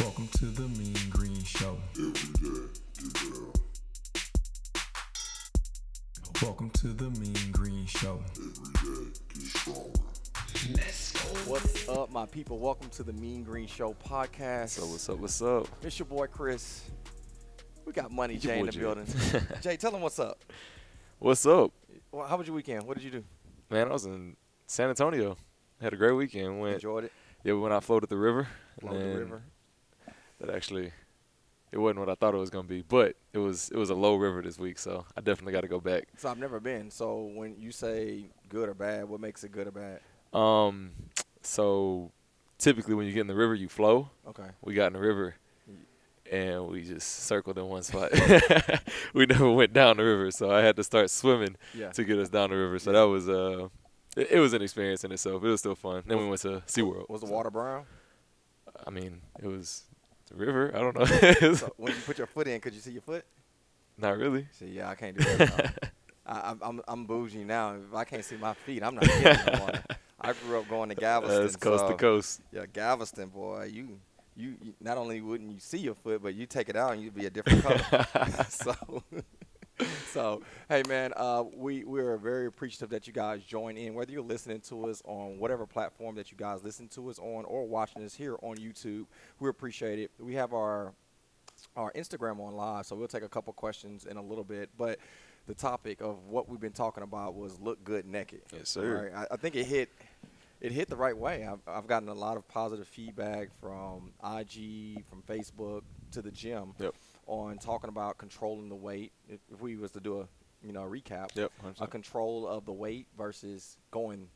Welcome to the Mean Green Show. Welcome to the Mean Green Show. What's up, my people? Welcome to the Mean Green Show podcast. So what's up? What's up? It's your boy Chris. We got Money Your Jay in the Jay. building. Jay, tell them what's up. What's up, Well, how was your weekend? What did you do? man? I was in San Antonio. Had a great weekend. Went Enjoyed it. yeah, we went out floated the river. and Along the river. That actually, it wasn't what I thought it was gonna be, but it was it was a low river this week, so I definitely got to go back. So I've never been. So when you say good or bad, what makes it good or bad? Um, so typically when you get in the river, you flow. Okay. We got in the river. And we just circled in one spot. we never went down the river, so I had to start swimming Yeah. to get us down the river. So that was uh, it, it was an experience in itself. It was still fun. Then we went to SeaWorld. Was the water brown? I mean, it was the river. I don't know. So when you put your foot in, could you see your foot? Not really. See, yeah, I can't do that. I, I'm, I'm I'm bougie now. If I can't see my feet, I'm not getting in the water. I grew up going to Galveston. That's coast so- to coast. Yeah, Galveston, boy, you, you, you not only wouldn't you see your foot, but you take it out and you'd be a different color. so, so hey man, uh, we we're very appreciative that you guys join in. Whether you're listening to us on whatever platform that you guys listen to us on, or watching us here on YouTube, we appreciate it. We have our our Instagram on live, so we'll take a couple questions in a little bit, but. The topic of what we've been talking about was look good naked. Yes, sir. Right, I, I think it hit it hit the right way. I've, I've gotten a lot of positive feedback from IG, from Facebook to the gym Yep. On talking about controlling the weight. If, if we was to do a you know a recap, Yep. a control of the weight versus going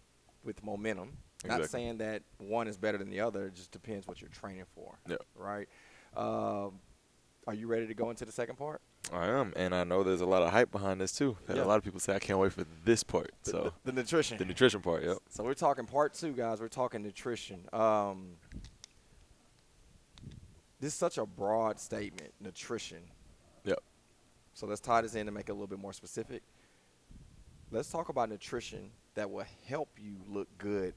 with momentum. Not saying that one is better than the other. It just depends what you're training for. Yep. Right. Um, are you ready to go into the second part? I am, and I know there's a lot of hype behind this too. Yeah. A lot of people say I can't wait for this part. The, So the, the nutrition. the nutrition part. Yep. So we're talking part two, guys. We're talking nutrition. Um, this is such a broad statement, nutrition. Yep. So let's tie this in to make it a little bit more specific. Let's talk about nutrition that will help you look good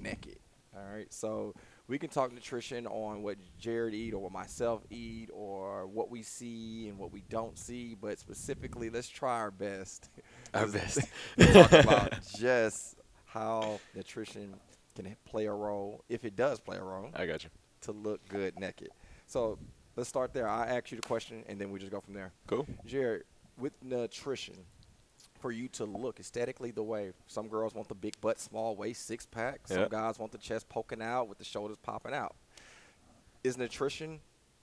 naked. All right. So we can talk nutrition on what Jared eat or what myself eat or what we see and what we don't see, but specifically, let's try our best. Our best. talk about just how nutrition can play a role, if it does play a role, I got you. to look good naked. So let's start there. I ask you the question, and then we just go from there. Cool. Jared, with nutrition, for you to look aesthetically the way some girls want the big butt, small waist, six pack. Some Yep. guys want the chest poking out with the shoulders popping out. Is nutrition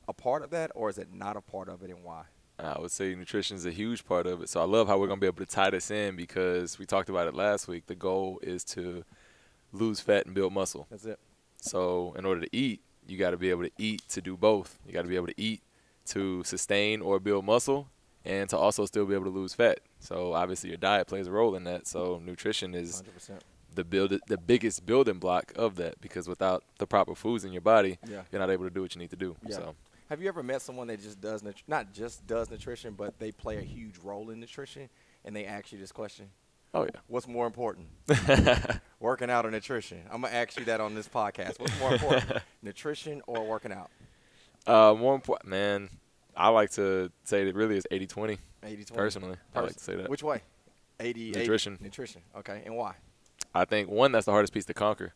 a part of that, or is it not a part of it, and why? I would say nutrition is a huge part of it. So I love how we're going to be able to tie this in because we talked about it last week. The goal is to lose fat and build muscle. That's it. So in order to eat, you got to be able to eat to do both. You got to be able to eat to sustain or build muscle and to also still be able to lose fat. So obviously your diet plays a role in that. So nutrition is 100%. the build the biggest building block of that because without the proper foods in your body, Yeah. you're not able to do what you need to do. Yeah. So Have you ever met someone that just does nut- not just does nutrition, but they play a huge role in nutrition, and they ask you this question: oh yeah. What's more important, working out or nutrition? I'm gonna ask you that on this podcast. What's more important, nutrition or working out? uh, more important, man. I like to say that really is 80-20 80-20. personally. I like to say that. Which way? 80 80 Nutrition. Nutrition. Okay, and why? I think one that's the hardest piece to conquer.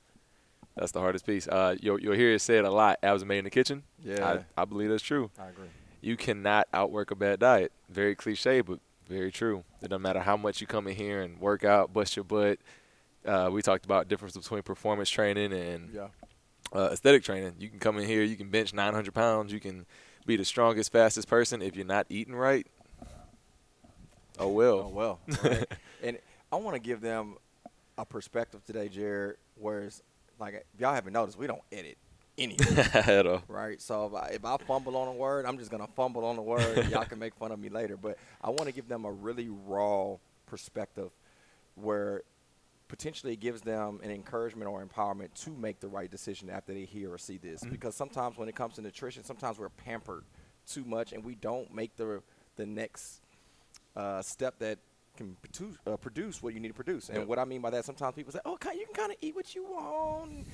That's the hardest piece. Uh, you'll you'll hear it said a lot. Abs made in the kitchen. Yeah. I, I believe that's true. I agree. You cannot outwork a bad diet. Very cliche, but very true. It doesn't matter how much you come in here and work out, bust your butt. Uh, we talked about difference between performance training and Yeah. uh, aesthetic training. You can come in here, you can bench 900 pounds, you can be the strongest, fastest person. If you're not eating right, oh well. Oh well. right. and I want to give them a perspective today, Jared. Whereas, like, if y'all haven't noticed, we don't edit anything. At all. right? So if I, if I fumble on a word, I'm just gonna fumble on the word. Y'all can make fun of me later, but I want to give them a really raw perspective, where potentially it gives them an encouragement or empowerment to make the right decision after they hear or see this. Because sometimes when it comes to nutrition, sometimes we're pampered too much and we don't make the the next uh, step that can produce, uh, produce what you need to produce. And Yep. what I mean by that, sometimes people say, "Oh, you can kind of eat what you want.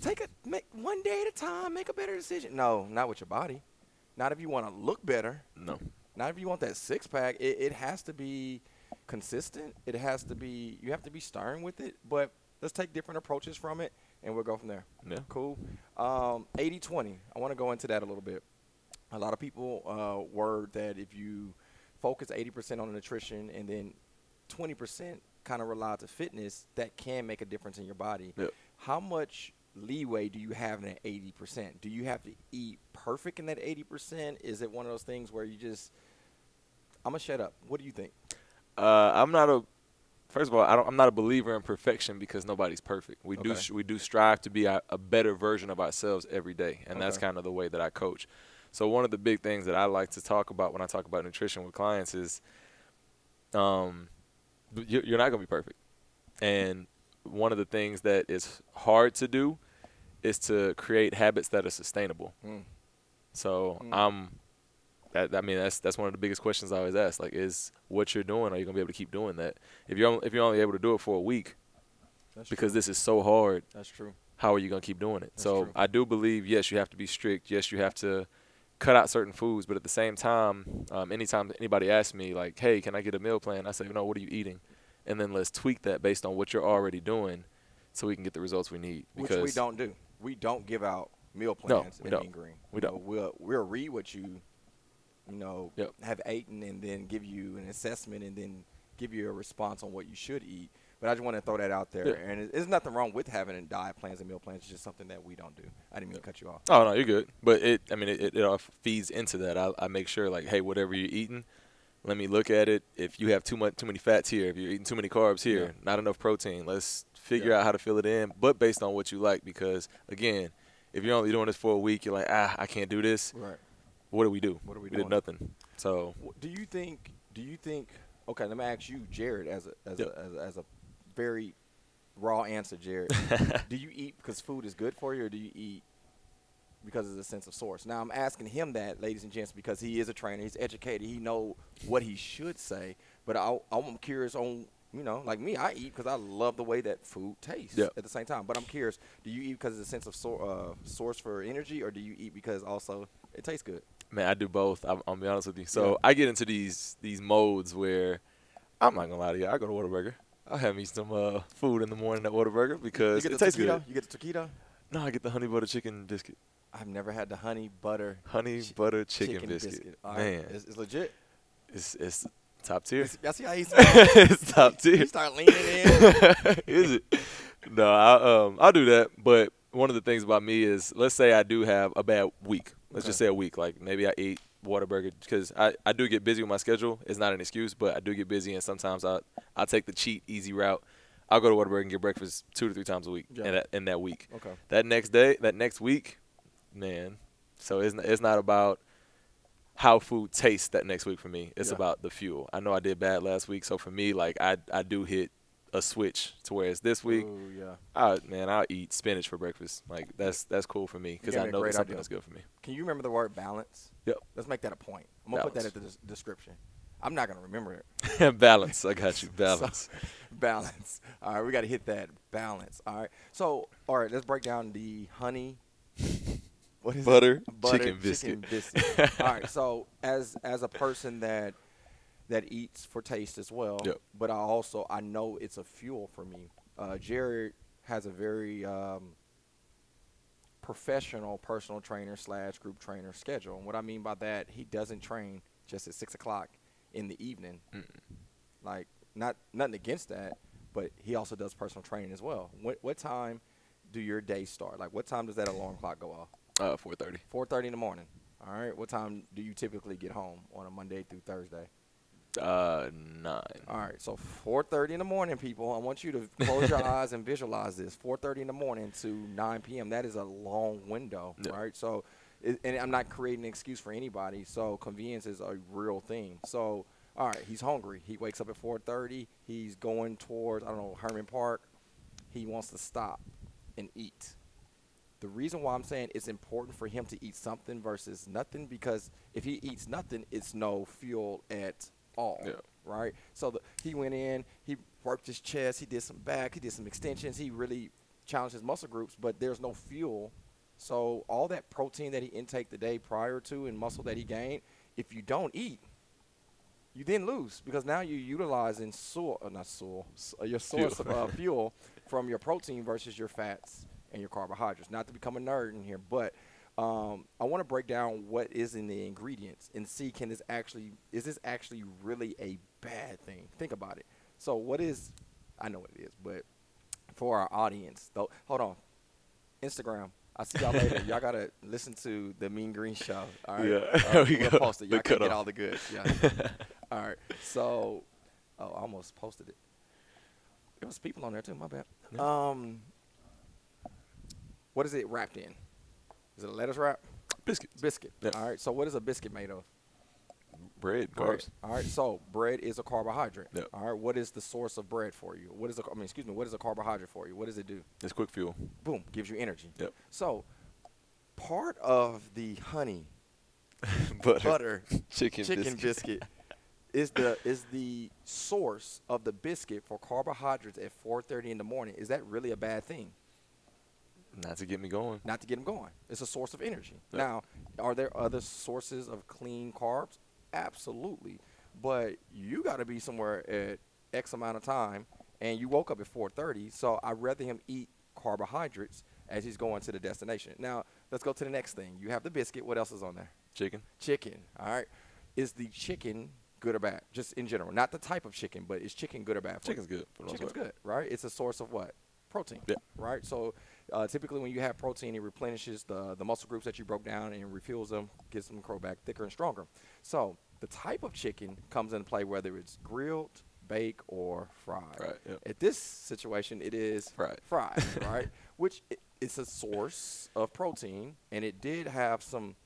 Take a make one day at a time. Make a better decision." No, not with your body. Not if you want to look better. No. Not if you want that six pack. It, it has to be consistent. It has to be. You have to be stern with it. But let's take different approaches from it, and we'll go from there. Yeah. Cool. Um, 80-20. I want to go into that a little bit. A lot of people uh, word that if you focus 80% on nutrition and then 20% kind of rely to fitness, that can make a difference in your body. Yep. How much leeway do you have in that 80%? Do you have to eat perfect in that 80%? Is it one of those things where you just, I'm going to shut up. What do you think? Uh, I'm not a. First of all, I don't, I'm not a believer in perfection because nobody's perfect. We do Okay. sh- we do strive to be a, a better version of ourselves every day, and that's kind of the way that I coach. So one of the big things that I like to talk about when I talk about nutrition with clients is, um, you're not gonna be perfect, and one of the things that is hard to do is to create habits that are sustainable. Mm. So Mm. I'm that I mean that's that's one of the biggest questions I always ask. Like, is what you're doing? Are you gonna be able to keep doing that? If you're only, if you're only able to do it for a week That's because true. this is so hard, That's true. how are you gonna keep doing it? That's so true. I do believe yes, you have to be strict. Yes, you have to cut out certain foods. But at the same time, um, anytime anybody asks me like, hey, can I get a meal plan? I say, no, what are you eating? And then let's tweak that based on what you're already doing, so we can get the results we need. Which we don't do. We don't give out meal plans No, we in don't. Mean Green. We You don't. know, we'll we'll read what you, you know, Yep. have eaten, and then give you an assessment, and then give you a response on what you should eat. But I just want to throw that out there. Yeah. And there's nothing wrong with having a diet plans and meal plans. It's just something that we don't do. I didn't mean to cut you off. Oh no, you're good. But it, I mean, it, it, it all feeds into that. I, I make sure like, hey, whatever you're eating, let me look at it. If you have too much, too many fats here, if you're eating too many carbs here, Yeah. not enough protein, let's figure Yeah. out how to fill it in. But based on what you like, because again, if you're only doing this for a week, you're like, ah, I can't do this. Right. What do we do? What are we did doing? nothing. So Do you think? Do you think? Okay, let me ask you, Jared, as a as, a, as, a, as a very raw answer, Jared. do you eat because food is good for you, or do you eat because of the sense of source? Now, I'm asking him that, ladies and gents, because he is a trainer, he's educated, he know what he should say. But I, I'm curious on, you know, like me, I eat because I love the way that food tastes. Yep. At the same time, but I'm curious, do you eat because of the sense of sor- uh, source for energy, or do you eat because also it tastes good? Man, I do both. I'm, I'll be honest with you. So Yeah. I get into these these modes where I'm not gonna lie to you. I go to Whataburger. I have me some uh, food in the morning at Whataburger because you it get the tastes taquito? good. You get the taquito? No, I get the honey butter chicken biscuit. I've never had the honey butter Honey Chi- butter chicken, biscuit. All right. Man, it's, it's legit. it's it's top tier. It's, I see how he's it's top tier. he start leaning in. is it? No, I um I'll do that. But one of the things about me is, let's say I do have a bad week. Let's just say a week. Like maybe I eat Whataburger because I, I do get busy with my schedule. It's not an excuse, but I do get busy, and sometimes I I take the cheat easy route. I'll go to Whataburger and get breakfast two to three times a week Yeah. in, that, in that week. Okay. That next day, that next week, man. So it's it's not about how food tastes that next week for me. It's Yeah. about the fuel. I know I did bad last week, so for me, like I I do hit a switch to where it's this week. Ooh, yeah. I man, I'll eat spinach for breakfast. Like that's that's cool for me because I know great something idea. that's good for me. Can you remember the word balance? Yep. Let's make that a point. I'm gonna put that Balance. at the des- description. I'm not gonna remember it. balance. I got you. Balance. balance. All right, we got to hit that balance. All right. So, all right, let's break down the honey. What is Butter it? Butter chicken biscuit. biscuit. all right. So, as as a person that that eats for taste as well, Yep. but I also I know it's a fuel for me. Uh, Jared has a very um, professional personal trainer slash group trainer schedule, and what I mean by that, he doesn't train just at six o'clock in the evening. Mm. Like not nothing against that, but he also does personal training as well. What what time do your day start? Like what time does that alarm clock go off? Uh, four thirty. Four thirty in the morning. All right. What time do you typically get home on a Monday through Thursday? Uh, nine. All right. So four thirty in the morning, people. I want you to close your eyes and visualize this. Four thirty in the morning to nine p.m. That is a long window, Yeah. right? So, it, and I'm not creating an excuse for anybody. So convenience is a real thing. So, all right, he's hungry. He wakes up at four thirty. He's going towards I don't know Hermann Park. He wants to stop and eat. The reason why I'm saying it's important for him to eat something versus nothing because if he eats nothing, it's no fuel at all. Yeah. right? So the, he went in, he worked his chest, he did some back, he did some extensions, he really challenged his muscle groups, but there's no fuel. So all that protein that he intake the day prior to and muscle that he gained, if you don't eat, you then lose because now you're utilizing soil, uh, not soil, uh, your source Fuel. of uh, fuel from your protein versus your fats and your carbohydrates. Not to become a nerd in here, but um, I want to break down what is in the ingredients and see can this actually is this actually really a bad thing? Think about it. So what is? I know what it is, but for our audience, though, hold on. Instagram. I see y'all later. y'all gotta listen to the Mean Green Show. All right. Yeah. Uh, we we'll go. post it. The Y'all can get all the goods. Yeah. all right. So, oh, I almost posted it. There was people on there too. My bad. Um, what is it wrapped in? Is it a lettuce wrap? Biscuit. Biscuit. Yeah. All right. So what is a biscuit made of? Bread. Bread. Carbs. All right. So bread is a carbohydrate. Yep. All right. What is the source of bread for you? What is a, I mean, excuse me. What is a carbohydrate for you? What does it do? It's quick fuel. Boom, gives you energy. Yep. So part of the honey butter. butter Chicken, chicken biscuit. biscuit is the is the source of the biscuit for carbohydrates at 4:30 in the morning. Is that really a bad thing? Not to get me going. Not to get them going. It's a source of energy. Yep. Now, are there other sources of clean carbs? Absolutely. But you got to be somewhere at X amount of time, and you woke up at 4:30. So I'd rather him eat carbohydrates as he's going to the destination. Now, let's go to the next thing. You have the biscuit. What else is on there? Chicken. chicken. All right, is the chicken good or bad? Just in general, not the type of chicken, but is chicken good or bad? For you? Chicken's good. Chicken's good, right? It's a source of what? Protein. Yeah. Right. So uh, typically, when you have protein, it replenishes the the muscle groups that you broke down and refuels them, gets them grow back thicker and stronger. So the type of chicken comes into play whether it's grilled, baked, or fried. Right, yep. At this situation, it is Fried. Fried. right. Which i- it's a source of protein, and it did have some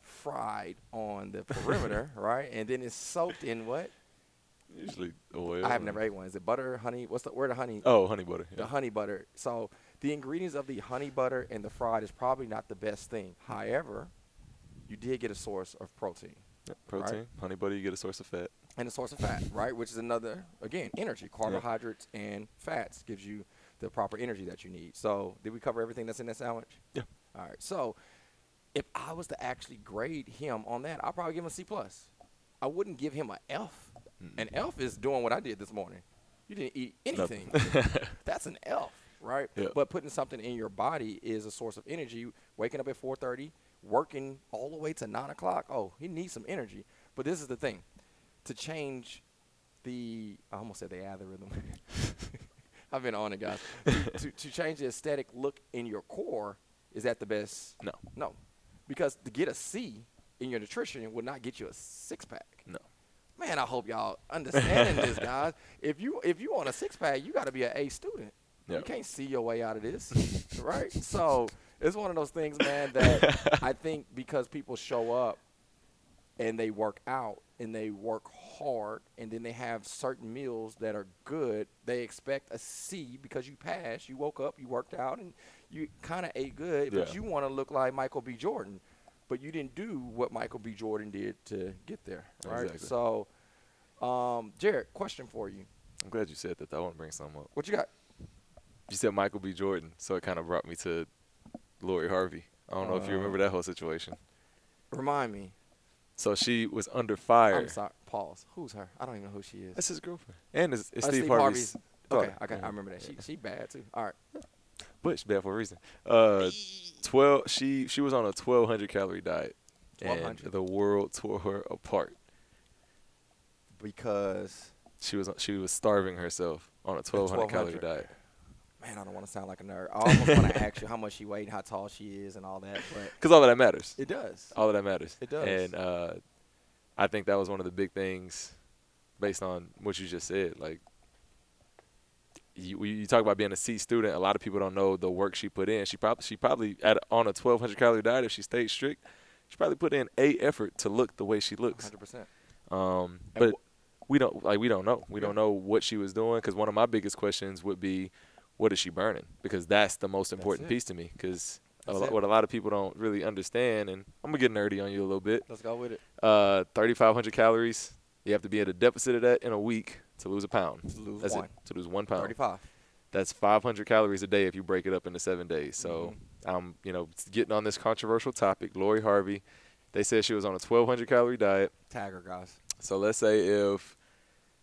fried on the perimeter, right? And then it's soaked in what? Usually oil. I have never ate one. Is it butter, honey? What's the where the honey? Oh, honey butter. The honey butter. So the ingredients of the honey butter and the fried is probably not the best thing. However, you did get a source of protein Yeah, Protein. Honey butter. You get a source of fat. and a source of fat, right? Which is another again energy. Carbohydrates and fats gives you the proper energy that you need. So did we cover everything that's in that sandwich? Yeah. All right. So if I was to actually grade him on that, I'd probably give him a C plus. I wouldn't give him a F. An F is doing what I did this morning. You didn't eat anything. That's an F, right? Yeah. But putting something in your body is a source of energy. Waking up at 4:30, working all the way to nine o'clock. Oh, he needs some energy. But this is the thing: to change the I almost said the algorithm. I've been on it, guys. to, to, change the aesthetic look in your core, is that the best? No. No, because to get a C in your nutrition would not get you a six pack. No. Man, I hope y'all understanding this, guys. If you if you want a six pack, you got to be an A student. You can't see your way out of this, right? So it's one of those things, man, that I think because people show up and they work out and they work hard and then they have certain meals that are good, they expect a C because you passed, you woke up, you worked out, and you kind of ate good, but you want to look like Michael B. Jordan. But you didn't do what Michael B. Jordan did to get there, right? Exactly. So, um, Jared, question for you. I'm glad you said that. though. I want to bring something up. What you got? You said Michael B. Jordan, so it kind of brought me to Lori Harvey. I don't know if you Uh, remember that whole situation. Remind me. So she was under fire. I'm sorry. Pause. Who's her? I don't even know who she is. That's his girlfriend. And it's, it's Uh, Steve, Harvey's. Okay, daughter. okay, Yeah. I remember that. She she bad too. All right. But she's bad for a reason. Uh, twelve. She she was on a twelve hundred calorie diet, and the world tore her apart. Because She was she was starving herself on a twelve hundred calorie diet. Man, I don't want to sound like a nerd. I almost want to ask you how much she weighed, how tall she is, and all that, but Because all of that matters. it does. all of that matters. It does. And uh, I think that was one of the big things, based on what you just said. Like, you, you talk about being a C student. A lot of people don't know the work she put in. She probably she probably at on a 1200 calorie diet. If she stayed strict, she probably put in a effort to look the way she looks. 100%. Um, but we don't like we don't know. We Yeah. don't know what she was doing because one of my biggest questions would be, what is she burning? Because that's the most important piece to me. Because what a lot of people don't really understand, and I'm gonna get nerdy on you a little bit. Let's go with it. Uh, 3,500 calories You have to be at a deficit of that in a week to lose a pound. To lose That's one. it. To lose one pound. 35. That's 500 calories a day if you break it up into seven days. So Mm-hmm. I'm, you know, getting on this controversial topic. Lori Harvey, they said she was on a 1,200 calorie diet. Tag her, guys. So let's say if,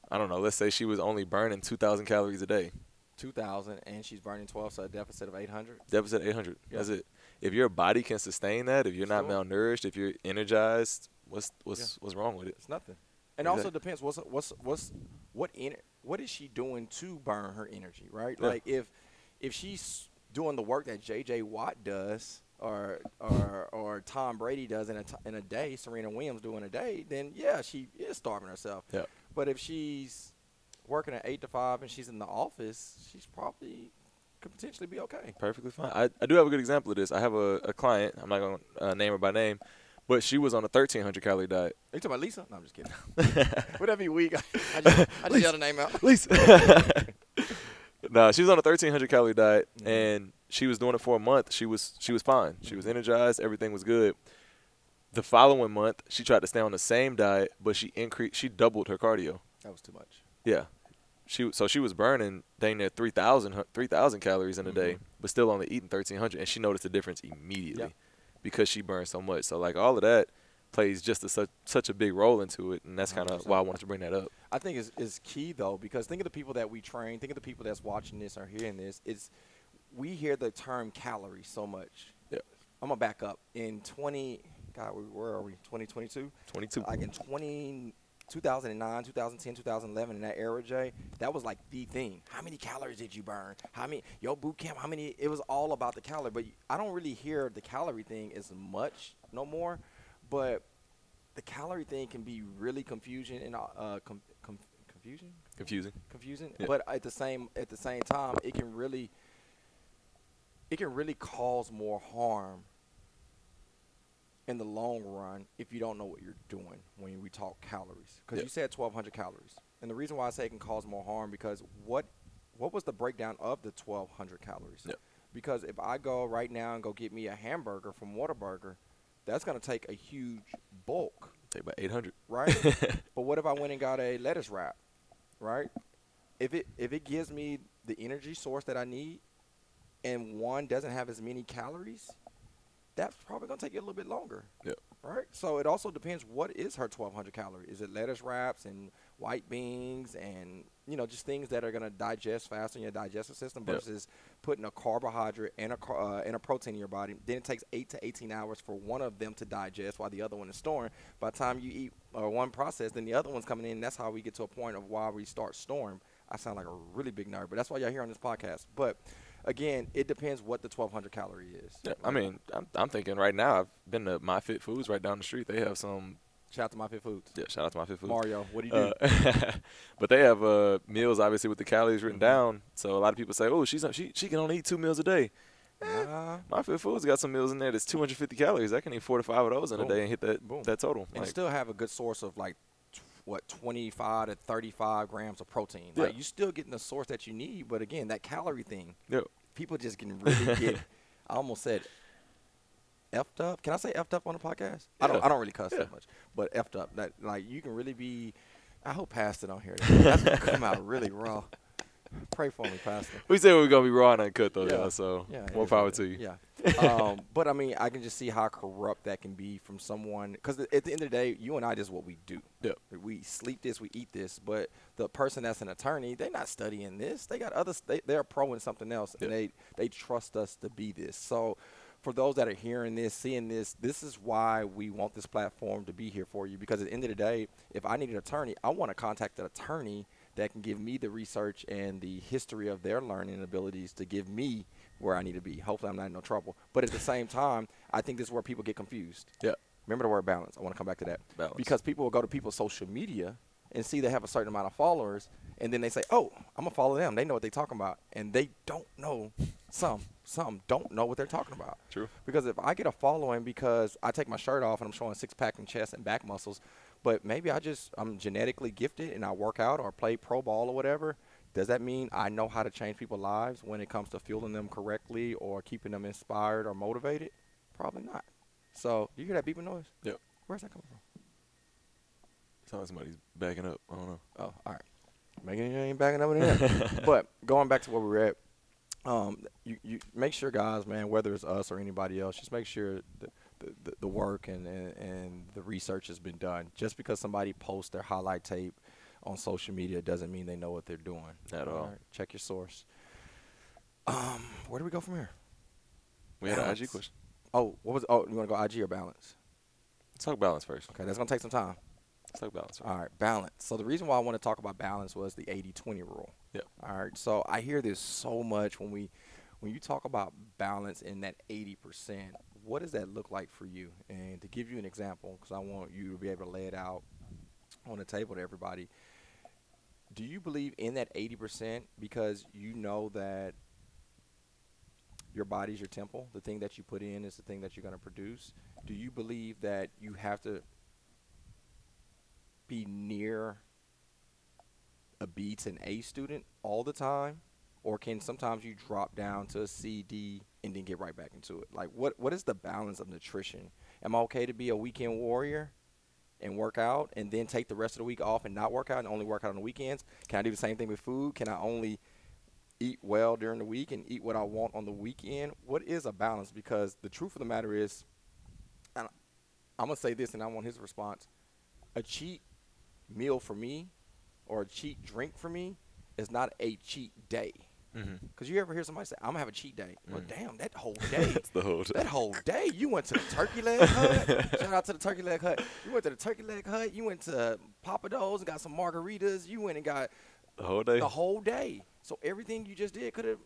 I don't know, let's say she was only burning 2,000 calories a day. 2,000, and she's burning 12, so a deficit of 800. Deficit 800. Yeah. That's it. If your body can sustain that, if you're not Sure. malnourished, if you're energized, what's what's what's wrong with it? It's nothing. And also depends what's what's what's what in what is she doing to burn her energy, right? Yeah. Like if if she's doing the work that J.J. Watt does or or or Tom Brady does in a t- in a day, Serena Williams doing a day, then yeah, she is starving herself. Yeah. But if she's working at eight to five and she's in the office, she's probably could potentially be okay. Perfectly fine. I, I do have a good example of this. I have a, a client. I'm not going to uh, name her by name, but she was on a 1,300 calorie diet. Are you talking about Lisa? No, I'm just kidding. Would that be weak? I just, I just yelled her name out. Lisa. nah, she was on a 1,300 calorie diet, Mhm. and she was doing it for a month. She was she was fine. She was energized. Everything was good. The following month, she tried to stay on the same diet, but she increased. She doubled her cardio. That was too much. Yeah. She so she was burning dang near 3,000 hu- 3,000 calories in a day, Mhm. but still only eating 1,300, and she noticed a difference immediately Yeah. because she burned so much. So like all of that plays just a, such such a big role into it, and that's kind of why I wanted to bring that up. I think is is key though because think of the people that we train, think of the people that's watching this or hearing this. It's we hear the term calorie so much. Yeah. I'm gonna back up. In 20, God, where are we? 2022. 22. Like in 20, 2009, 2010, 2011, in that era, Jay, that was like the thing. How many calories did you burn? How many? Your boot camp? How many? It was all about the calorie. But I don't really hear the calorie thing as much no more. But the calorie thing can be really confusion and uh, com- com- confusion Confusing. confusing Yeah. but at the same at the same time it can really it can really cause more harm in the long run if you don't know what you're doing when we talk calories because Yeah. you said 1200 calories and the reason why i say it can cause more harm because what what was the breakdown of the 1200 calories Yeah. because if i go right now and go get me a hamburger from Whataburger, that's going to take a huge bulk Take about 800. right? but what if I went and got a lettuce wrap, right? If it if it gives me the energy source that I need, and one doesn't have as many calories, that's probably gonna take you a little bit longer. Yep. Right. So it also depends what is her 1,200 calories. Is it lettuce wraps and white beans and you know just things that are gonna digest faster in your digestive system Yep. versus putting a carbohydrate and a uh, and a protein in your body. Then it takes eight to 18 hours for one of them to digest while the other one is storing. By the time you eat uh, one process, then the other one's coming in. That's how we get to a point of why we start storing. I sound like a really big nerd, but that's why y'all here on this podcast. But again, it depends what the 1,200 calorie is. Yeah, I mean, I'm, I'm thinking right now. I've been to My Fit Foods right down the street. They have some. shout out to My Fit Foods. Yeah, shout out to My Fit Foods. Mario, what do you do? Uh, but they have uh, meals obviously with the calories written Mhm. down. So a lot of people say, "Oh, she's she she can only eat two meals a day." Nah. My Fit Foods got some meals in there that's 250 calories. I can eat four to five of those in Boom. a day and hit that Boom. that total. and Like, still have a good source of like what 25 to 35 grams of protein. Yeah. Like you still getting the source that you need, but again, that calorie thing, yeah, people just can really get. I almost said effed up. Can I say effed up on the podcast? I don't. I don't really cuss Yeah. that much, but effed up. That like you can really be. I hope Pastor don't hear that. That's gonna come out really raw. Pray for me, Pastor. we said we are gonna be raw and uncut though, Yeah. y'all. So Yeah, more power to you. Yeah. um, but I mean, I can just see how corrupt that can be from someone. Because at the end of the day, you and I, just what we do. Yeah. We sleep this, we eat this. But the person that's an attorney, they're not studying this. They got other. They, they're pro in something else, and they they trust us to be this. So. For those that are hearing this, seeing this, this is why we want this platform to be here for you. Because at the end of the day, if I need an attorney, I want to contact an attorney that can give me the research and the history of their learning abilities to give me where I need to be. Hopefully, I'm not in no trouble. But at the same time, I think this is where people get confused. Yeah. Remember the word balance. I want to come back to that. Balance. Because people will go to people's social media and see they have a certain amount of followers, and then they say, "Oh, I'm gonna follow them." They know what they're talking about, and they don't know. Some, some don't know what they're talking about. True. Because if I get a following because I take my shirt off and I'm showing six pack and chest and back muscles, but maybe I just I'm genetically gifted and I work out or play pro ball or whatever. Does that mean I know how to change people's lives when it comes to fueling them correctly or keeping them inspired or motivated? Probably not. So you hear that beeping noise? Yep. Where's that coming from? Sounds like somebody's backing up. I don't know. Oh, all right. Making you ain't backing up in there. but going back to where we were at, um, you, you make sure, guys, man, whether it's us or anybody else, just make sure the, the, the, work and, and, and the research has been done. Just because somebody posts their highlight tape on social media doesn't mean they know what they're doing. At all. right? Check your source. Um, where do we go from here? We had an IG question. Oh, what was? Oh, you want to go IG or balance? Let's talk balance first. Okay, that's gonna take some time. Let's talk balance. First. All right, balance. So the reason why I want to talk about balance was the 80-20 rule. Yep. All right. So I hear this so much when we when you talk about balance in that 80%, what does that look like for you? And to give you an example cuz I want you to be able to lay it out on the table to everybody. Do you believe in that 80% because you know that your body's your temple, the thing that you put in is the thing that you're going to produce? Do you believe that you have to be near a B to an A student all the time, or can sometimes you drop down to a CD and then get right back into it? Like, what what is the balance of nutrition? Am I okay to be a weekend warrior and work out, and then take the rest of the week off and not work out, and only work out on the weekends? Can I do the same thing with food? Can I only eat well during the week and eat what I want on the weekend? What is a balance? Because the truth of the matter is, I'm gonna say this, and I want his response. A cheat meal for me or a cheat drink for me is not a cheat day. Mm-hmm. Because you ever hear somebody say, I'm going to have a cheat day. Well, Mm. damn, that whole day. That's the whole. that whole day, you went to the turkey leg hut. Shout out to the turkey leg hut. You went to the turkey leg hut. You went to Pappadeaux's and got some margaritas. You went and got The whole day. the whole day. So everything you just did could have.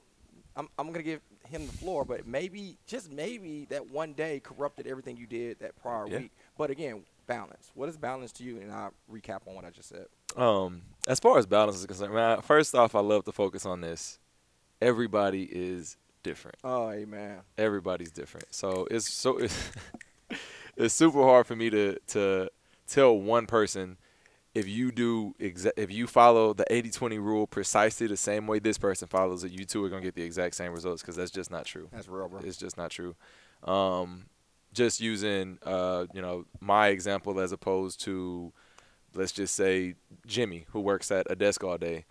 I'm, I'm going to give him the floor, but maybe, just maybe, that one day corrupted everything you did that prior Yeah. week. But again, balance. What is balance to you? And I'll recap on what I just said. Um, as far as balance is concerned, man, first off, I love to focus on this. Everybody is different. Oh, amen. Everybody's different. So it's so it's, it's super hard for me to to tell one person if you do exa- if you follow the 80-20 rule precisely the same way this person follows it, you two are gonna get the exact same results because that's just not true. That's real, bro. It's just not true. Um, just using uh, you know my example as opposed to let's just say Jimmy who works at a desk all day.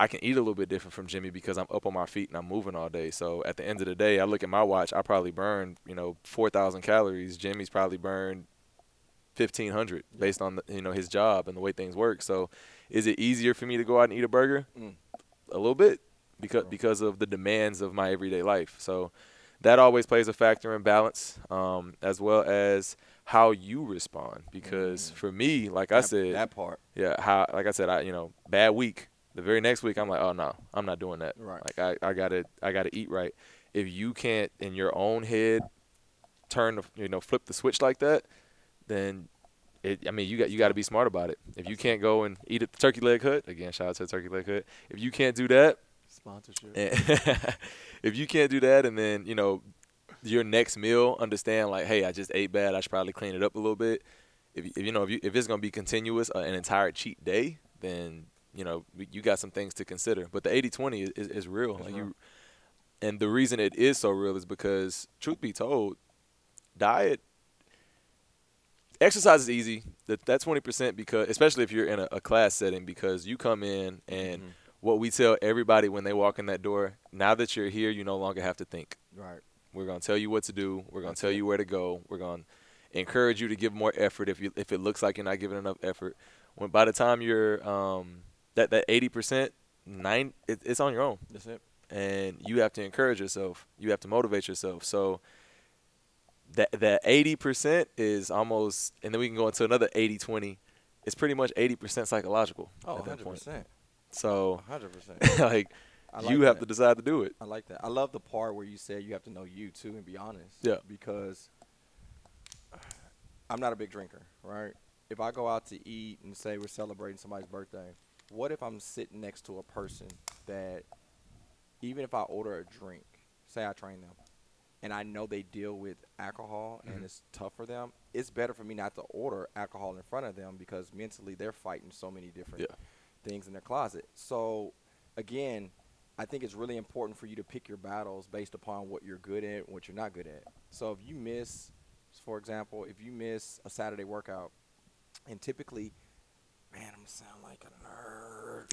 I can eat a little bit different from Jimmy because I'm up on my feet and I'm moving all day. So at the end of the day, I look at my watch. I probably burn you know four thousand calories. Jimmy's probably burned fifteen hundred based on the, you know his job and the way things work. So is it easier for me to go out and eat a burger? Mm. A little bit because because of the demands of my everyday life. So that always plays a factor in balance, um, as well as how you respond. Because Mm. for me, like I said, that part. yeah, how like I said, I you know bad week. The very next week, I'm like, oh no, I'm not doing that. Right. Like I, I gotta I gotta eat right. If you can't in your own head turn the you know flip the switch like that, then it. I mean, you got you got to be smart about it. If you can't go and eat at the Turkey Leg Hut again, shout out to the Turkey Leg Hut. If you can't do that, Sponsorship. if you can't do that, and then you know your next meal, understand like, hey, I just ate bad. I should probably clean it up a little bit. If, if you know if, you, if it's gonna be continuous, uh, an entire cheat day, then you know you got some things to consider. But the 80-20 is, is, is real. Like real. you, and the reason it is so real is because, truth be told, diet. Exercise is easy. That that twenty percent because, especially if you're in a, a class setting, because you come in and Mhm. what we tell everybody when they walk in that door, now that you're here, you no longer have to think. Right. We're gonna tell you what to do. We're gonna That's tell it. you where to go. We're gonna encourage you to give more effort if you if it looks like you're not giving enough effort. When by the time you're um that that eighty percent, nine it, it's on your own, That's it. and you have to encourage yourself. You have to motivate yourself. So that that eighty percent is almost, and then we can go into another 80-20. It's pretty much eighty percent psychological Oh, at that 100 point. percent. So hundred percent. like like you have that. to decide to do it. I like that. I love the part where you said you have to know you too and be honest. Yeah. Because I'm not a big drinker, right? If I go out to eat and say we're celebrating somebody's birthday, what if I'm sitting next to a person that even if I order a drink, say I train them, and I know they deal with alcohol Mhm. and it's tough for them, it's better for me not to order alcohol in front of them because mentally they're fighting so many different Yeah. things in their closet. So again, I think it's really important for you to pick your battles based upon what you're good at and what you're not good at. So if you miss, for example, if you miss a Saturday workout, and typically man, I'm gonna sound like a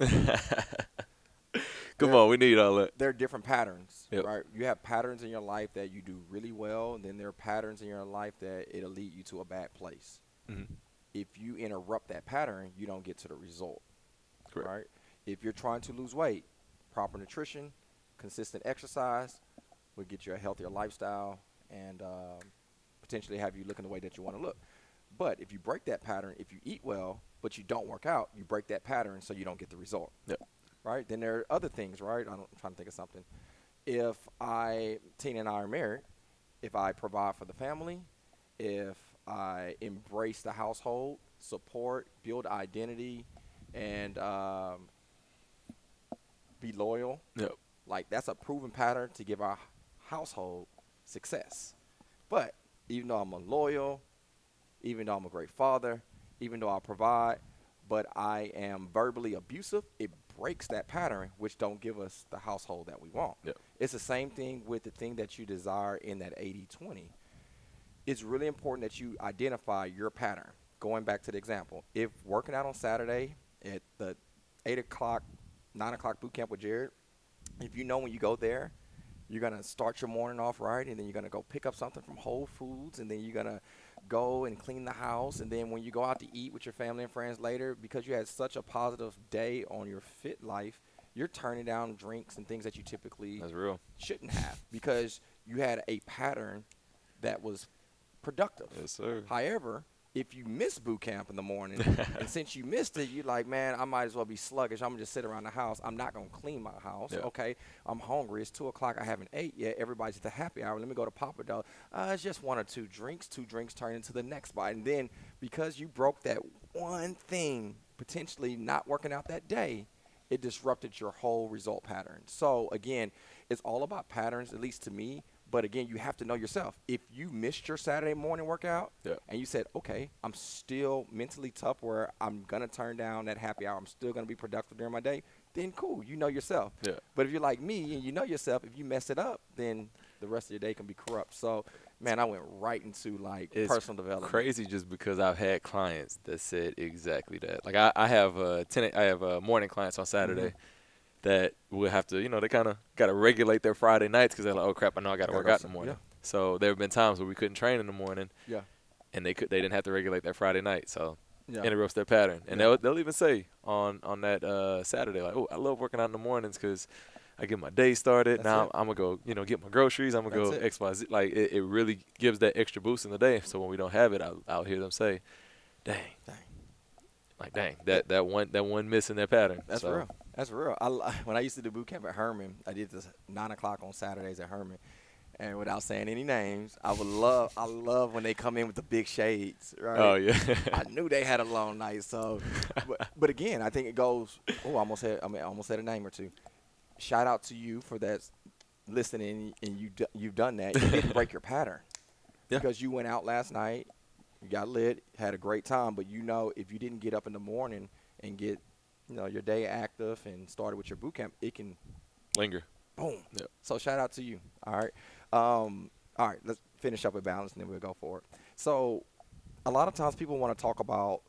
nerd. Come on, we need all that. there are different patterns, Yep. right? You have patterns in your life that you do really well, and then there are patterns in your life that it'll lead you to a bad place. Mhm. If you interrupt that pattern, you don't get to the result, Correct. right? If you're trying to lose weight, proper nutrition, consistent exercise will get you a healthier lifestyle and um, potentially have you looking the way that you want to look. But if you break that pattern, if you eat well but you don't work out, you break that pattern so you don't get the result Yep. right? Then there are other things, right? I don't, I'm trying to think of something. If I, Tina and I are married, if I provide for the family, if I embrace the household, support, build identity, and um, be loyal, Yep. like that's a proven pattern to give our household success. But even though I'm a loyal, even though I'm a great father, even though I provide, but I am verbally abusive, it breaks that pattern, which don't give us the household that we want. Yep. It's the same thing with the thing that you desire in that 80-20. It's really important that you identify your pattern. Going back to the example, if working out on Saturday at the 8 o'clock, 9 o'clock boot camp with Jared, if you know when you go there, you're gonna start your morning off right, and then you're gonna go pick up something from Whole Foods, and then you're gonna go and clean the house, and then when you go out to eat with your family and friends later, because you had such a positive day on your fit life, you're turning down drinks and things that you typically That's real. shouldn't have because you had a pattern that was productive. Yes, sir. However, if you miss boot camp in the morning, and since you missed it, you're like, man, I might as well be sluggish. I'm gonna just sit around the house. I'm not gonna clean my house. Yeah. Okay, I'm hungry. It's two o'clock. I haven't ate yet. Everybody's at the happy hour. Let me go to Pappadeaux. Uh, it's just one or two drinks. Two drinks turn into the next bite, and then because you broke that one thing, potentially not working out that day, it disrupted your whole result pattern. So again, it's all about patterns, at least to me. But again, you have to know yourself. If you missed your Saturday morning workout Yeah. and you said, okay, I'm still mentally tough where I'm going to turn down that happy hour, I'm still going to be productive during my day, then cool, you know yourself. Yeah. But if you're like me and you know yourself, if you mess it up, then the rest of your day can be corrupt. So, man, I went right into like It's personal development. Crazy, just because I've had clients that said exactly that. Like I, I have a ten, I have uh, morning clients on Saturday Mm-hmm. That will have to, you know, they kind of got to regulate their Friday nights because they're like, oh crap, I know I got to work out in the morning. yeah. So there have been times where we couldn't train in the morning, Yeah. and they could, they didn't have to regulate their Friday night. So Yeah. interrupts their pattern, and Yeah. they'll they'll even say on on that uh, Saturday like, oh, I love working out in the mornings because. I get my day started. That's now it. I'm gonna go, you know, get my groceries. I'm gonna That's go. X, Y, Z. Like it, it really gives that extra boost in the day. So when we don't have it, I'll, I'll hear them say, "Dang, Dang. like dang, that that one that one miss in their pattern." That's So, real. That's real. I, when I used to do boot camp at Hermann, I did this nine o'clock on Saturdays at Hermann, and without saying any names, I would love. I love when they come in with the big shades. Right. Oh yeah. I knew they had a long night. So, but, but again, I think it goes. Oh, I almost had. I mean, I almost had a name or two. Shout out to you for that listening, and you d- you've done that. You didn't break your pattern Yeah. because you went out last night, you got lit, had a great time. But you know, if you didn't get up in the morning and get, you know, your day active and started with your boot camp, it can Linger. boom. Yep. So shout out to you. All right. Um, all right. Let's finish up with balance, and then we'll go forward. So, a lot of times people want to talk about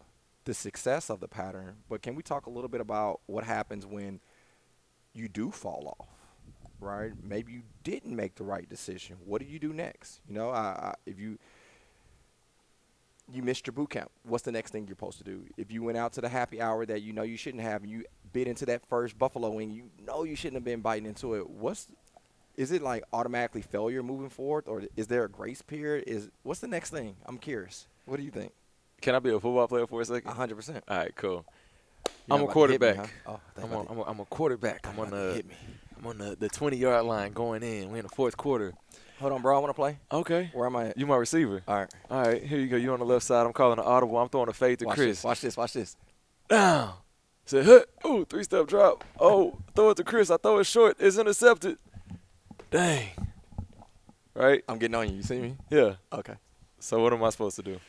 the success of the pattern, but can we talk a little bit about what happens when you do fall off? Right? Maybe you didn't make the right decision. What do you do next? You know, I, I, if you you missed your boot camp, what's the next thing you're supposed to do? If you went out to the happy hour that you know you shouldn't have, and you bit into that first buffalo wing, you know you shouldn't have been biting into it. What's is it like automatically failure moving forward, or is there a grace period? Is what's the next thing? I'm curious. What do you think? Can I be a football player for a second? A hundred percent. All right, cool. You're I'm a hit me, quarterback. huh? Oh, I'm, I'm on, I'm, a, I'm a quarterback. I'm on the hit me. I'm on the, the 20 yard line going in. We're in the fourth quarter. Hold on, bro. I want to play. Okay. Where am I? At? You my receiver. All right. All right, here you go. You on the left side. I'm calling the audible. I'm throwing a fade to Watch Chris. this. Watch this. Watch this. Down. Said, huh. Ooh, three step drop. Oh, throw it to Chris. I throw it short. It's intercepted. Dang. Right? I'm getting on you. You see me? Yeah. Okay. So what am I supposed to do?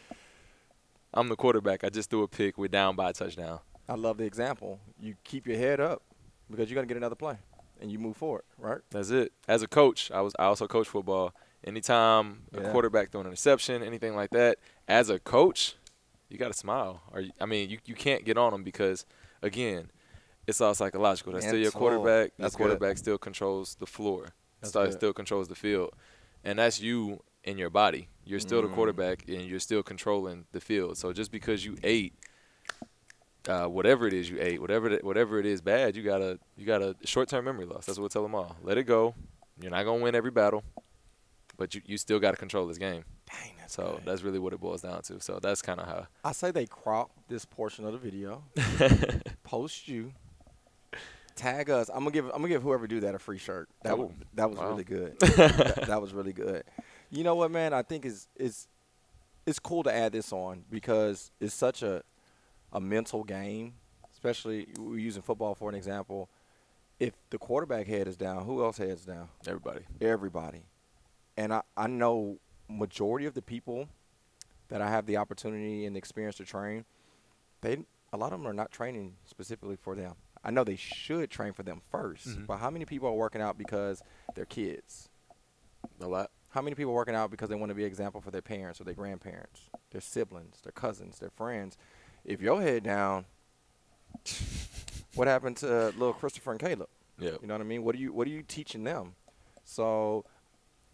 I'm the quarterback. I just threw a pick. We're down by a touchdown. I love the example. You keep your head up because you're gonna get another play, and you move forward. Right? That's it. As a coach, I was I also coach football. Anytime a quarterback threw an interception, anything like that, as a coach, you got to smile. Or I mean, you you can't get on them because again, it's all psychological. That's still your quarterback. That's the good. quarterback still controls the floor. That's Still, good. still controls the field, and that's you in your body. You're still Mm. the quarterback, and you're still controlling the field. So just because you ate. Uh, whatever it is you ate, whatever it, whatever it is bad, you gotta you gotta short-term memory loss. That's what we tell them all. Let it go. You're not gonna win every battle, but you, you still gotta control this game. Dang, that's So good. that's really what it boils down to. So that's kind of how. I say they crop this portion of the video, post you, tag us. I'm gonna give I'm gonna give whoever do that a free shirt. That Oh, was that was wow. really good. that, that was really good. You know what, man? I think is is it's cool to add this on because it's such a a mental game, especially we're using football for an example. If the quarterback head is down, who else heads down? Everybody. everybody. And I, I know majority of the people that I have the opportunity and the experience to train, they a lot of them are not training specifically for them. I know they should train for them 1st Mhm. but how many people are working out because they're kids? A lot. How many people are working out because they want to be an example for their parents or their grandparents, their siblings, their cousins, their friends? If your head down, what happened to uh, little Christopher and Caleb? Yeah. You know what I mean? What are you What are you teaching them? So,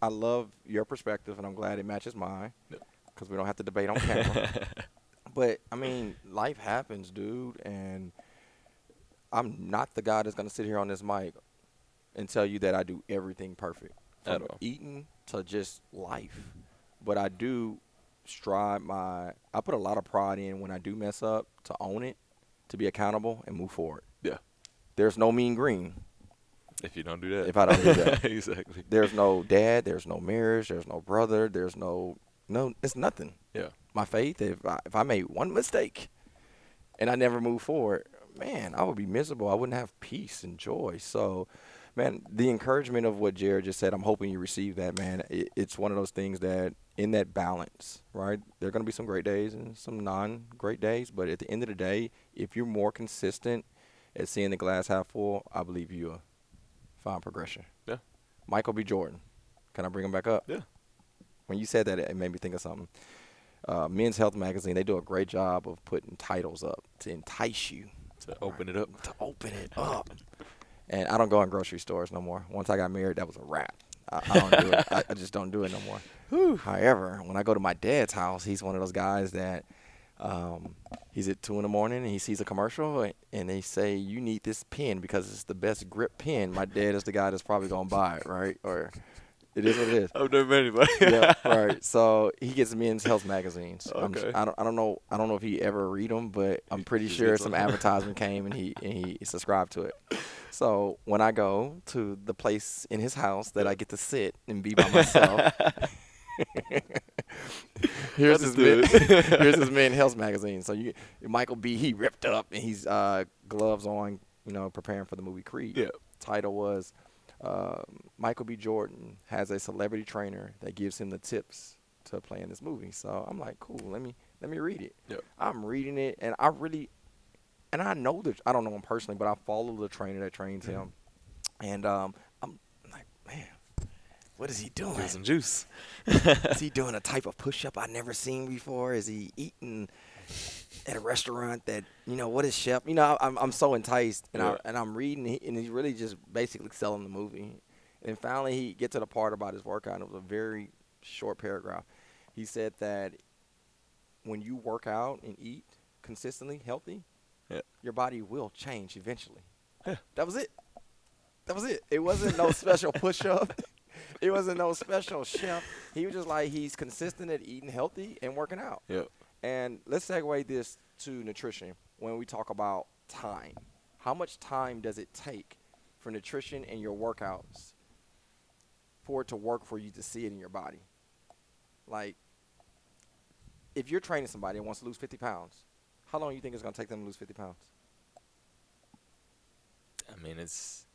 I love your perspective, and I'm glad it matches mine Yep. because we don't have to debate on camera. but I mean, life happens, dude, and I'm not the guy that's gonna sit here on this mic and tell you that I do everything perfect, from eating to just life. But I do strive my. I put a lot of pride in when I do mess up to own it, to be accountable, and move forward. Yeah. There's no mean green. If you don't do that. If I don't do that. exactly. There's no dad. There's no marriage. There's no brother. There's no no. It's nothing. Yeah. My faith. If I, if I made one mistake, and I never move forward, man, I would be miserable. I wouldn't have peace and joy. So, man, the encouragement of what Jared just said, I'm hoping you receive that, man. It, it's one of those things that in that balance, right? There are going to be some great days and some non-great days, but at the end of the day, if you're more consistent at seeing the glass half full, I believe you'll find progression. Yeah. Michael B. Jordan. Can I bring him back up? Yeah. When you said that, it made me think of something. Uh, Men's Health Magazine, they do a great job of putting titles up to entice you To open it up. to open it up. And I don't go in grocery stores no more. Once I got married, that was a wrap. I, I don't do it. I, I just don't do it no more. However, when I go to my dad's house, he's one of those guys that um, he's at two in the morning and he sees a commercial and- and they say you need this pen because it's the best grip pen. My dad is the guy that's probably gonna buy it, right? Or it is what it is. I've never met anybody. yeah, right. So he gets men's health magazines. I'm- Okay. I don't, I don't know, I don't know if he ever read them, but I'm pretty sure some advertisement came and he and he subscribed to it. So when I go to the place in his house that I get to sit and be by myself, here's his men, here's his men health magazine. So you Michael B. He ripped up and he's uh, gloves on, you know, preparing for the movie Creed Yeah. title was uh, Michael B. Jordan has a celebrity trainer that gives him the tips to play in this movie. So I'm like, cool. Let me let me read it. Yep. I'm reading it, and I really, and I know that I don't know him personally, but I follow the trainer that trains him, and um, I'm like, man, what is he doing? Some juice. is he doing a type of push-up I never seen before? Is he eating at a restaurant that you know what is chef? You know, I'm I'm so enticed, and Yeah. I and I'm reading, and he's really just basically selling the movie. And finally, he gets to the part about his workout. And it was a very short paragraph. He said that when you work out and eat consistently healthy, Yeah. your body will change eventually. Yeah. That was it. That was it. It wasn't no special push up. It wasn't no special chef. He was just like he's consistent at eating healthy and working out. Yep. And let's segue this to nutrition when we talk about time. How much time does it take for nutrition and your workouts for it to work for you to see it in your body? Like, if you're training somebody and wants to lose 50 pounds, how long do you think it's going to take them to lose 50 pounds? I mean, it's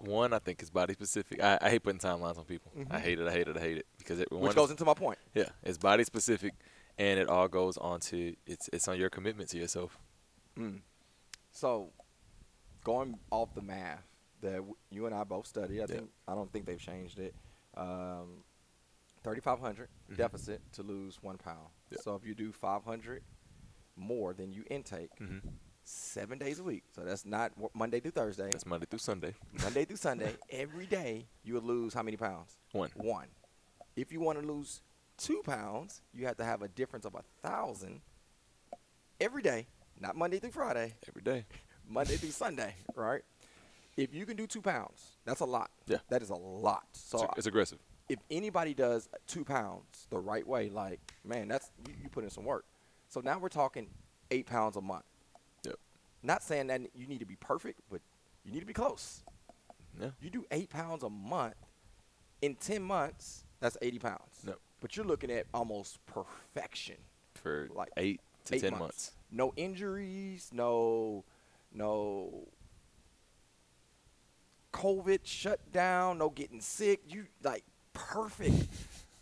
one. I think is body specific. I, I hate putting timelines on people. I Mhm. hate it. I hate it. I hate it because it Which goes into my point. yeah, it's body specific, and it all goes on to it's it's on your commitment to yourself. Mm. So, going off the math that w- you and I both studied, I Yeah. think I don't think they've changed it. Um, 3,500 Mhm. deficit to lose one pound. Yeah. So if you do 500 more than you intake hmm seven days a week. So that's not wo- Monday through Thursday. That's Monday through Sunday. Monday through Sunday, every day you would lose how many pounds? One. One. If you want to lose two pounds, you have to have a difference of a thousand every day, not Monday through Friday, Every day. Monday through Sunday, right? If you can do two pounds, that's a lot. Yeah. That is a lot. So It's, it's aggressive. if anybody does two pounds the right way, like man, that's you, you put in some work. So now we're talking eight pounds a month. Yep. Not saying that you need to be perfect, but you need to be close. Yeah. You do eight pounds a month in ten months. That's eighty pounds. Yep. But you're looking at almost perfection. For Like eight to eight ten months. months. No injuries. No, no COVID shutdown. No getting sick. You like perfect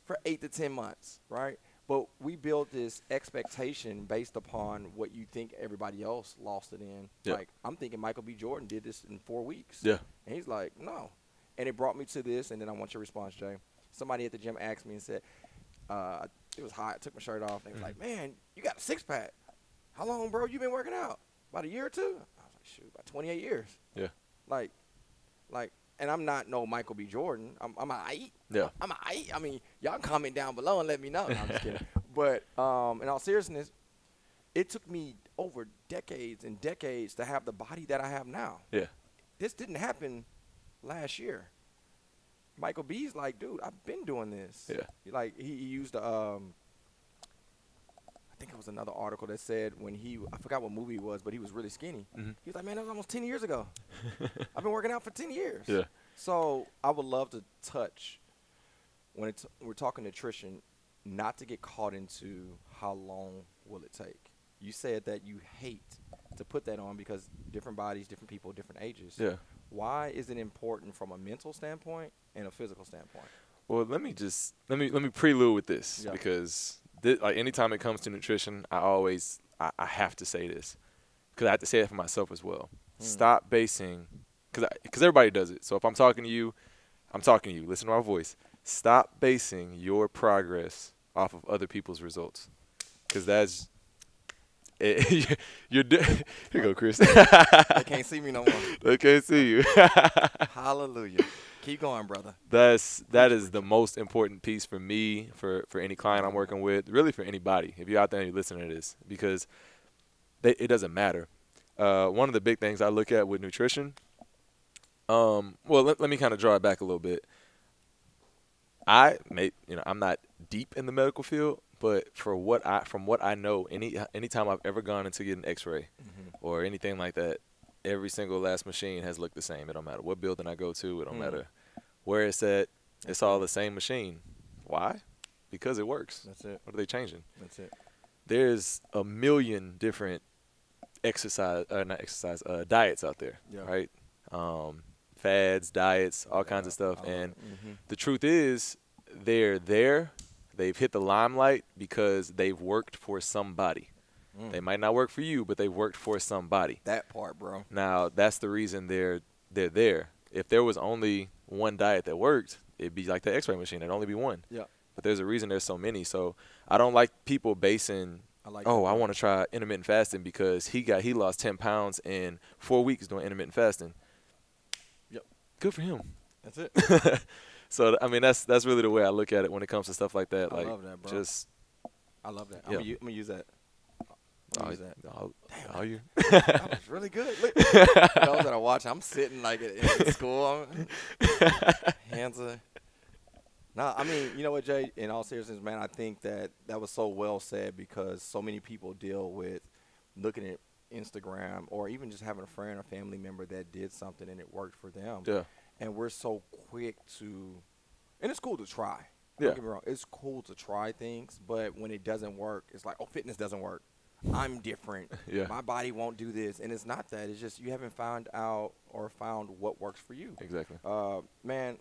for eight to ten months, right? But we built this expectation based upon what you think everybody else lost it in. Yeah. Like I'm thinking Michael B. Jordan did this in four weeks. Yeah. And he's like, no. And it brought me to this, and then I want your response, Jay. Somebody at the gym asked me and said, uh, it was hot. I took my shirt off. They was like, man, you got a six pack. How long, bro? You been working out? About a year or two? I was like, shoot, about 28 years. Yeah. Like, like, and I'm not no Michael B. Jordan. I'm, I'm a I. Yeah. I'm a I. I mean, y'all comment down below and let me know. No, I'm just kidding. But um, in all seriousness, it took me over decades and decades to have the body that I have now Yeah. this didn't happen last year. Michael B's like, dude, I've been doing this. Yeah. Like he, he used um, I think it was another article that said when he, I forgot what movie it was, but he was really skinny. Mhm. He was like, man, that was almost ten years ago. I've been working out for ten years. Yeah. So I would love to touch when it's we're talking nutrition, not to get caught into how long will it take. You said that you hate to put that on because different bodies, different people, different ages. Yeah. Why is it important from a mental standpoint and a physical standpoint? Well, let me just let me let me prelude with this Yeah. because thi- like anytime it comes to nutrition, I always I, I have to say this because I have to say it for myself as well. Hmm. Stop basing because because everybody does it. So if I'm talking to you, I'm talking to you. Listen to my voice. Stop basing your progress off of other people's results because that's it, you're di- here you go, Chris. they can't see me no more. they can't see you. Hallelujah. Keep going, brother. That's that is the most important piece for me, for for any client I'm working with, really for anybody. If you're out there and you're listening to this, because they, it doesn't matter. Uh, one of the big things I look at with nutrition, um, well, let, let me kind of draw it back a little bit. I may, you know, I'm not deep in the medical field, but for what I, from what I know, any anytime I've ever gone in to get an X-ray or anything like that, every single last machine has looked the same. It don't matter what building I go to. It don't Mm. matter where it's at. It's all the same machine. Why? Because it works. That's it. What are they changing? That's it. There's a million different exercise, uh, not exercise, uh, diets out there, Yeah. right? Um, fads, diets, all kinds of stuff. And hmm the truth is, they're there. They've hit the limelight because they've worked for somebody. Mm. They might not work for you, but they've worked for somebody. that part, bro. Now that's the reason they're they're there. If there was only one diet that worked, it'd be like the X-ray machine. It'd only be one. Yeah. But there's a reason there's so many. So I don't like people basing. I like. Oh, that I want to try intermittent fasting because he got he lost ten pounds in four weeks doing intermittent fasting. Yep. Good for him. That's it. so I mean that's that's really the way I look at it when it comes to stuff like that. I like love that, bro. just I love that. I'm, gonna, I'm gonna use that. I'm oh, that. oh, Damn, oh, you that was really good. Look, those that are watching, I'm sitting like in, school. Hands are. No, I mean, you know what, Jay? In all seriousness, man, I think that that was so well said because so many people deal with looking at Instagram or even just having a friend or family member that did something and it worked for them. yeah And we're so quick to, and it's cool to try. Yeah. Don't get me wrong. It's cool to try things, but when it doesn't work, it's like, oh, fitness doesn't work. I'm different. Yeah. My body won't do this. And it's not that. It's just you haven't found out or found what works for you. exactly. Uh, man,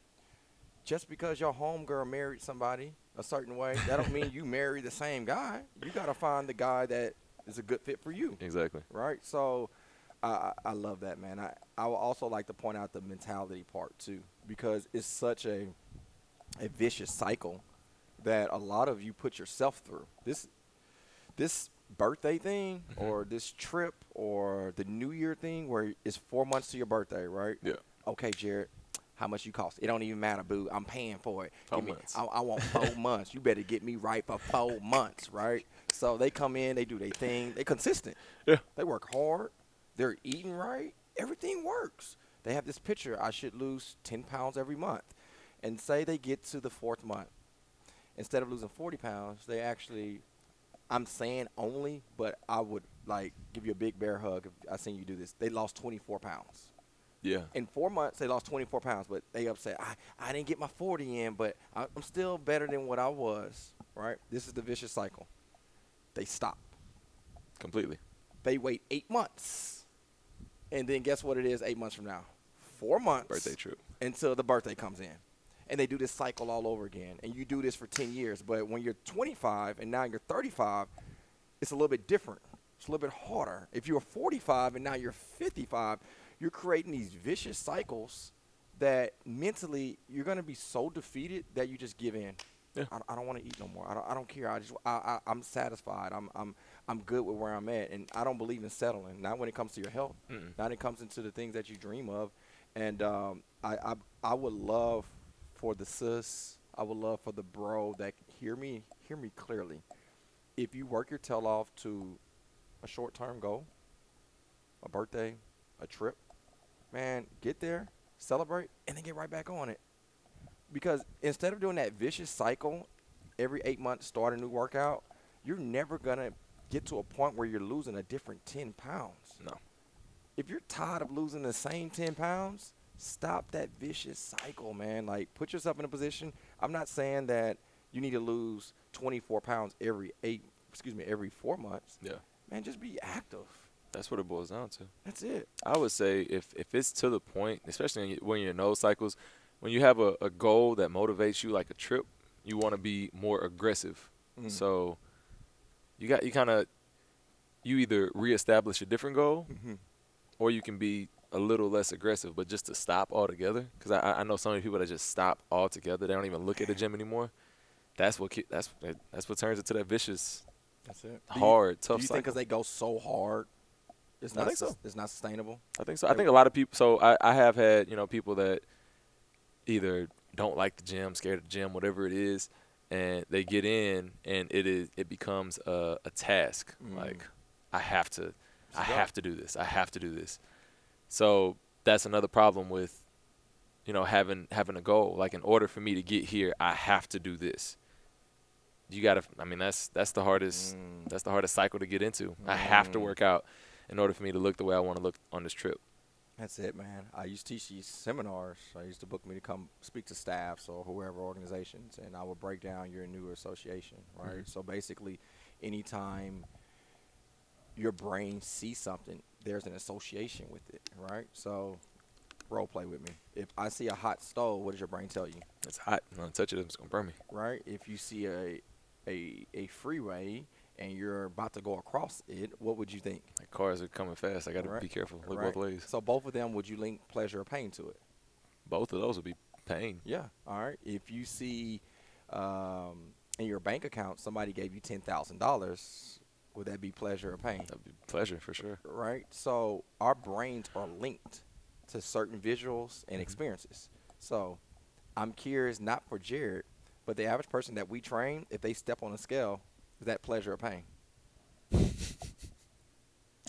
just because your homegirl married somebody a certain way, that don't mean you marry the same guy. You got to find the guy that is a good fit for you Exactly. right? So I I love that, man. I, I would also like to point out the mentality part too, because it's such a a vicious cycle that a lot of you put yourself through. This this birthday thing Mhm. or this trip or the New Year thing where it's four months to your birthday, right? Yeah. Okay, Jared, how much you cost? It don't even matter, boo. I'm paying for it. Four Give me- months. I, I want four months. You better get me right for four months, right? So they come in, they do their thing. They consistent. Yeah. They work hard. They're eating right. Everything works. They have this picture. I should lose 10 pounds every month. And say they get to the fourth month. Instead of losing 40 pounds, they actually, I'm saying only, but I would like give you a big bear hug if I seen you do this. They lost 24 pounds. Yeah. In four months, they lost 24 pounds, but they upset. I, I didn't get my 40 in, but I, I'm still better than what I was, right? This is the vicious cycle. They stop Completely. they wait eight months. And then guess what it is eight months from now? Four months. Birthday trip. Until the birthday comes in. And they do this cycle all over again. And you do this for 10 years. But when you're 25 and now you're 35, it's a little bit different. It's a little bit harder. If you're 45 and now you're 55, you're creating these vicious cycles that mentally you're going to be so defeated that you just give in. Yeah. I, I don't want to eat no more. I don't, I don't care. I just I, I, I'm satisfied. I'm I'm I'm good with where I'm at, and I don't believe in settling. Not when it comes to your health. Mm-mm. Not when it comes into the things that you dream of. And um, I, I I would love for the sis. I would love for the bro that hear me hear me clearly. If you work your tail off to a short term goal, a birthday, a trip, man, get there, celebrate, and then get right back on it. Because instead of doing that vicious cycle every eight months, start a new workout, you're never gonna get to a point where you're losing a different ten pounds. No. If you're tired of losing the same ten pounds, stop that vicious cycle, man. Like put yourself in a position. I'm not saying that you need to lose 24 pounds every eight, excuse me, every four months. Yeah. Man, just be active. That's what it boils down to. That's it. I would say if if it's to the point, especially when you- when you're in those cycles, when you have a, a goal that motivates you like a trip, you want to be more aggressive. Mm. So you got you kind of you either reestablish a different goal Mhm. or you can be a little less aggressive, but just to stop altogether. Because I, I know so many people that just stop altogether. They don't even look at the gym anymore. That's what that's that's what turns into that vicious, That's it. hard, Do tough you think because they go so hard, it's I not think so. it's not sustainable? I think so. I think a lot of people. So I, I have had you know people that either don't like the gym, scared of the gym, whatever it is, and they get in and it is it becomes a, a task. Mm. Like I have to, I have to do this. I have to do this. So that's another problem with you know having having a goal. Like in order for me to get here, I have to do this. You gotta. I mean, that's that's the hardest. Mm. That's the hardest cycle to get into. I have to Mm. work out in order for me to look the way I want to look on this trip. That's it, man. I used to teach these seminars. I used to book me to come speak to staffs or whoever organizations, and I would break down your new association, right? Mhm. So basically, anytime your brain sees something, there's an association with it, right? So, role play with me. If I see a hot stove, what does your brain tell you, It's hot. I'm gonna touch it. It's gonna burn me. right? If you see a a a freeway and you're about to go across it, what would you think? Like cars are coming fast. I gotta Right. be careful. Look Right. both ways. So both of them, would you link pleasure or pain to it? Both of those would be pain. Yeah. All right. If you see um, in your bank account somebody gave you ten thousand dollars, would that be pleasure or pain? That'd be pleasure for sure. Right. So our brains are linked to certain visuals and Mhm. experiences. So I'm curious, not for Jared, but the average person that we train, if they step on a scale, is that pleasure or pain?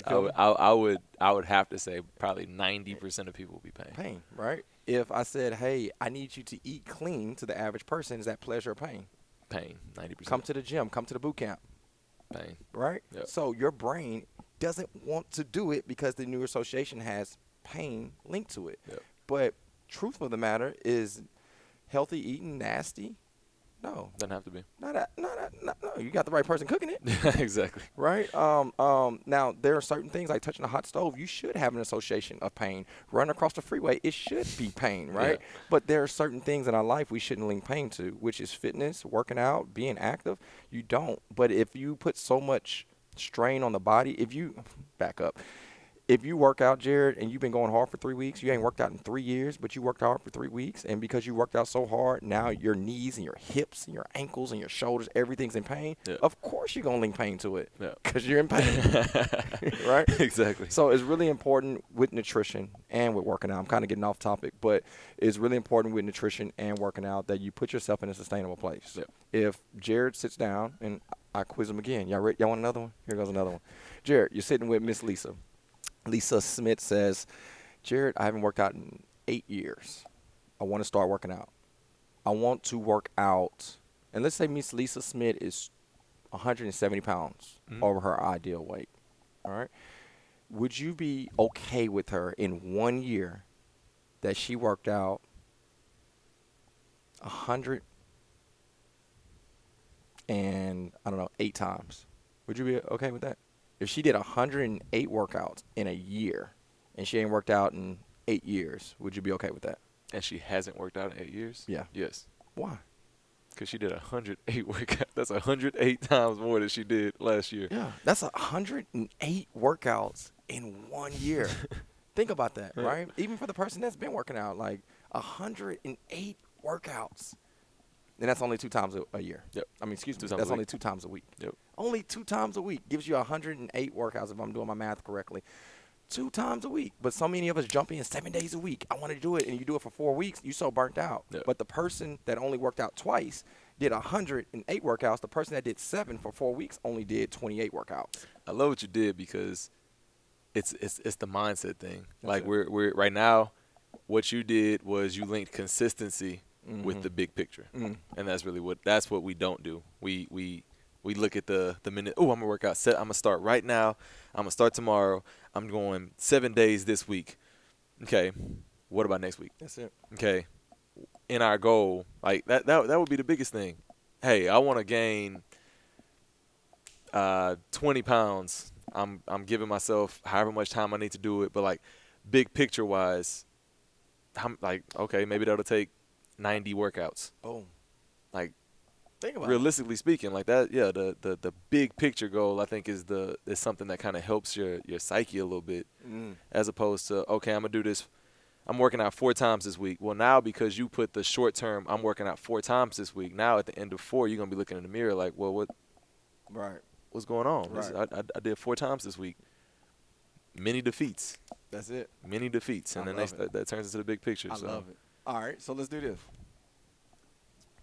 I would, I, I would. I would have to say probably 90% of people will be pain. Pain, right? If I said, "Hey, I need you to eat clean," to the average person, is that pleasure or pain? Pain. 90%. Come to the gym, come to the boot camp. Pain. right? Yep. So your brain doesn't want to do it because the new association has pain linked to it. Yep. But truth of the matter is, healthy eating nasty? No, Doesn't have to be. not that. Not that. Not, no, you got the right person cooking it, exactly. right? Um, um. Now there are certain things like touching a hot stove. You should have an association of pain. Running across the freeway, it should be pain, right? Yeah. But there are certain things in our life we shouldn't link pain to, which is fitness, working out, being active. You don't. But if you put so much strain on the body, if you back up, if you work out, Jared, and you've been going hard for three weeks, you ain't worked out in three years, but you worked hard for three weeks, and because you worked out so hard, now your knees and your hips and your ankles and your shoulders, everything's in pain. Yeah. Of course, you're gonna link pain to it, Yeah. because you're in pain, right? exactly. So it's really important with nutrition and with working out. I'm kind of getting off topic, but it's really important with nutrition and working out that you put yourself in a sustainable place. Yep. If Jared sits down and I quiz him again, y'all ready? Y'all want another one? Here goes another one. Jared, you're sitting with Miss Lisa. Lisa Smith says, Jared, I haven't worked out in eight years. I want to start working out. I want to work out, and let's say Miss Lisa Smith is 170 pounds Mhm. over her ideal weight. All right. Would you be okay with her in one year that she worked out a hundred and I don't know eight times? Would you be okay with that? If she did 108 workouts in a year and she ain't worked out in eight years, would you be okay with that? and she hasn't worked out in eight years. Yeah. Yes. Why? Because she did 108 workouts. That's 108 times more than she did last year. Yeah, that's 108 workouts in one year. Think about that, right? Even for the person that's been working out, like 108 workouts. And that's only two times a, a year. Yep. I mean, excuse me, Two a that's week. only two times a week. Yep. Only two times a week gives you 108 workouts if I'm doing my math correctly. Two times a week. But so many of us jump in seven days a week. I want to do it, and you do it for four weeks, you so burnt out. Yep. But the person that only worked out twice did 108 workouts. The person that did seven for four weeks only did 28 workouts. I love what you did because it's it's it's the mindset thing. That's like it. we're we're right now, what you did was you linked consistency with Mhm. the big picture, Mm. and that's really what that's what we don't do. We we we look at the the minute. Oh, I'm gonna work out. Set. I'm gonna start right now. I'm gonna start tomorrow. I'm going seven days this week. Okay. What about next week? That's it. okay, in our goal, like that that that would be the biggest thing. Hey, I want to gain uh 20 pounds. I'm I'm giving myself however much time I need to do it, but like big picture wise, I'm like okay, maybe that'll take 90 workouts. Boom. Like Think about realistically speaking, like that, yeah, the, the the big picture goal I think is the is something that kind of helps your your psyche a little bit. Mm. as opposed to okay, I'm gonna do this. I'm working out four times this week. Well, now because you put the short term, I'm working out four times this week. Now at the end of four, you're gonna be looking in the mirror like, well, what Right. what's going on? Right. I, I, I did four times this week. Many defeats, That's it. many defeats, and I then they, that, that turns into the big picture. I so. love it. All right, so let's do this.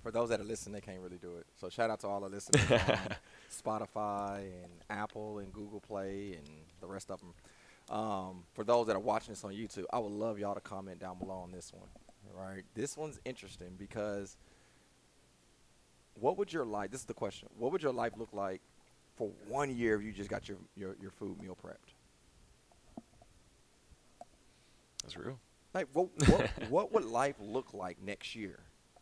For those that are listening, they can't really do it. So shout out to all the listeners on Spotify and Apple and Google Play and the rest of them. Um, for those that are watching this on YouTube, I would love y'all to comment down below on this one. Right, this one's interesting because what would your life? This is the question. What would your life look like for one year if you just got your your, your food meal prepped? That's real. Like what what what would life look like next year?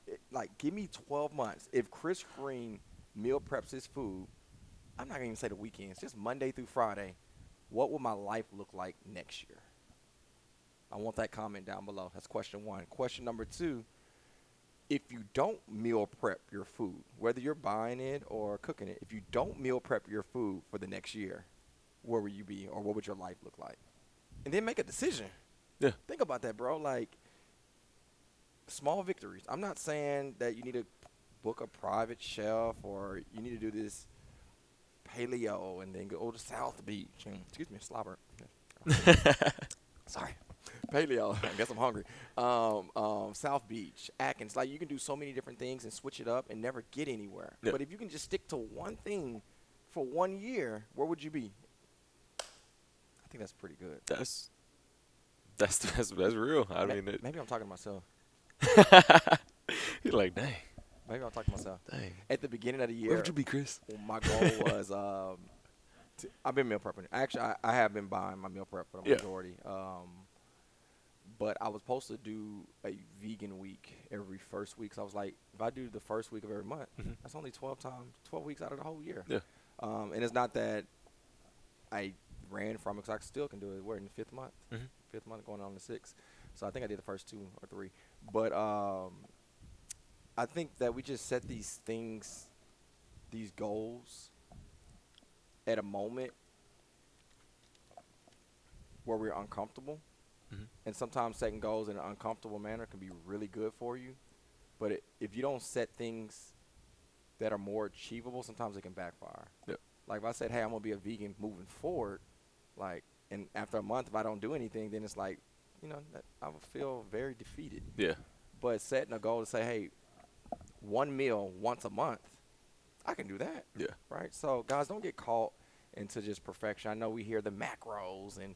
It- like give me 12 months. If Chris Green meal preps his food, I'm not gonna even say the weekends, just Monday through Friday. What would my life look like next year? I want that comment down below. That's question one. Question number two. If you don't meal prep your food, whether you're buying it or cooking it, if you don't meal prep your food for the next year, where will you be or what would your life look like? And then make a decision. Yeah. Think about that, bro. Like small victories. I'm not saying that you need to book a private chef or you need to do this paleo and then go to South Beach and excuse me, slobber. Sorry. Paleo. I guess I'm hungry. Um, um, South Beach, Atkins. Like you can do so many different things and switch it up and never get anywhere. Yeah. But if you can just stick to one thing for one year, where would you be? I think that's pretty good. That's that's that's that's real. I Ma- mean, it, maybe I'm talking to myself. you're like, dang, Maybe I'm talking to myself. dang. At the beginning of the year, Where would you be, Chris? my goal was um, to, I've been meal prepping. Actually, I, I have been buying my meal prep for the Yeah. majority. Um, but I was supposed to do a vegan week every first week. So I was like, if I do the first week of every month, Mhm. that's only 12 times, 12 weeks out of the whole year. Yeah. Um, and it's not that I ran from it because I still can do it. We're in the fifth month, Mhm. Fifth month going on the sixth. So I think I did the first two or three. But um, I think that we just set these things, these goals, at a moment where we're uncomfortable, Mhm. and sometimes setting goals in an uncomfortable manner can be really good for you. But it, if you don't set things that are more achievable, sometimes it can backfire. Yep. Like if I said, "Hey, I'm gonna be a vegan moving forward," like, and after a month, if I don't do anything, then it's like, you know, I would feel very defeated. Yeah. But setting a goal to say, "Hey, one meal once a month," I can do that Yeah. right? So guys, don't get caught into just perfection. I know we hear the macros and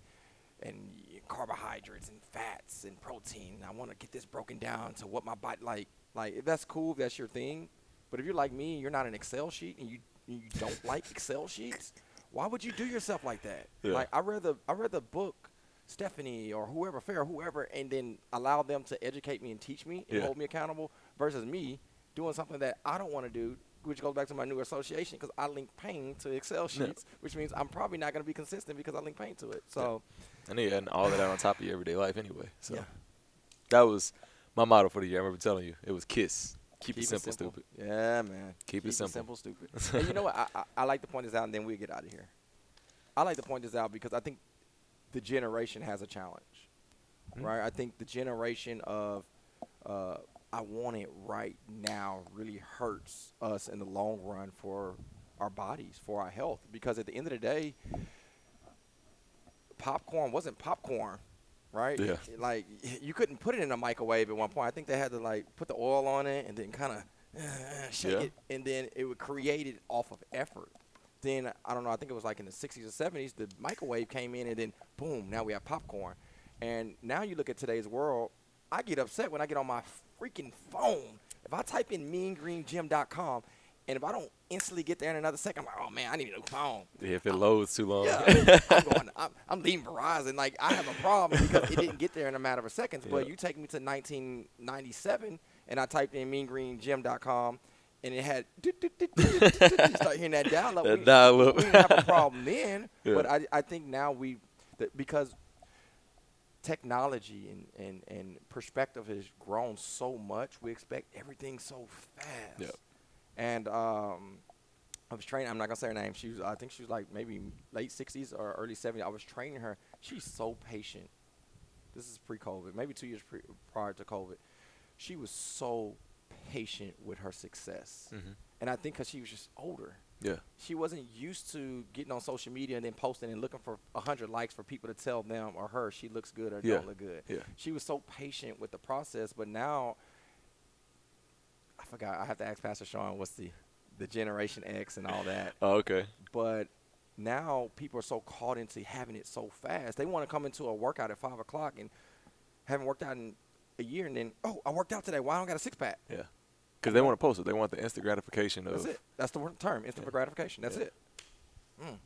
and carbohydrates and fats and protein. I want to get this broken down to what my body like. Like if that's cool, if that's your thing. But if you're like me, you're not an Excel sheet and you you don't like Excel sheets. Why would you do yourself like that? Yeah. Like I read the I read the book. Stephanie or whoever, Fair, whoever, and then allow them to educate me and teach me and Yeah. hold me accountable versus me doing something that I don't want to do, which goes back to my new association because I link pain to Excel Yeah. sheets, which means I'm probably not going to be consistent because I link pain to it. So, And then and all of that on top of your everyday life anyway. So yeah, that was my motto for the year. I remember telling you it was KISS. Keep, it simple, stupid. Yeah, man. Keep it simple. simple stupid. and you know what? I, I, I like to point this out, and then we get out of here. I like to point this out because I think the generation has a challenge, Mhm. right? I think the generation of uh, I want it right now really hurts us in the long run for our bodies, for our health. Because at the end of the day, popcorn wasn't popcorn, right? Yeah. Like you couldn't put it in a microwave at one point. I think they had to like put the oil on it and then kind of uh, shake Yeah. it, and then it would create it off of effort. Then I don't know. I think it was like in the 60s or 70s, the microwave came in, and then boom, now we have popcorn. And now you look at today's world. I get upset when I get on my freaking phone. If I type in meangreengym.com, and if I don't instantly get there in another second, I'm like, oh man, I need a new phone. Yeah, if it loads too long. Yeah, I'm going. I'm, I'm leaving Verizon. Like I have a problem because it didn't get there in a matter of seconds. But Yeah. you take me to 1997, and I typed in meangreengym.com, and it had. You start hearing that download. That we, dial-up. we didn't have a problem then, Yeah. but I, I think now we, that because technology and, and, and perspective has grown so much, we expect everything so fast. Yep. And um, I was training. I'm not gonna say her name. She was. I think she was like maybe late 60s or early 70s. I was training her. She's so patient. This is pre-COVID, maybe two years pre- prior to COVID. She was so patient with her success, hmm and I think because she was just older, Yeah. she wasn't used to getting on social media and then posting and looking for hundred likes for people to tell them or her she looks good or Yeah. don't look good. Yeah. She was so patient with the process, but now I forgot. I have to ask Pastor Sean what's the the Generation X and all that. Oh, okay. But now people are so caught into having it so fast. They want to come into a workout at five o'clock and haven't worked out in a year, and then oh, I worked out today. Why I don't got a six pack? Yeah. Because they want to post it. They want the instant gratification of. That's it. That's the word, term. Instant Yeah. gratification. That's Yeah. it. Mm.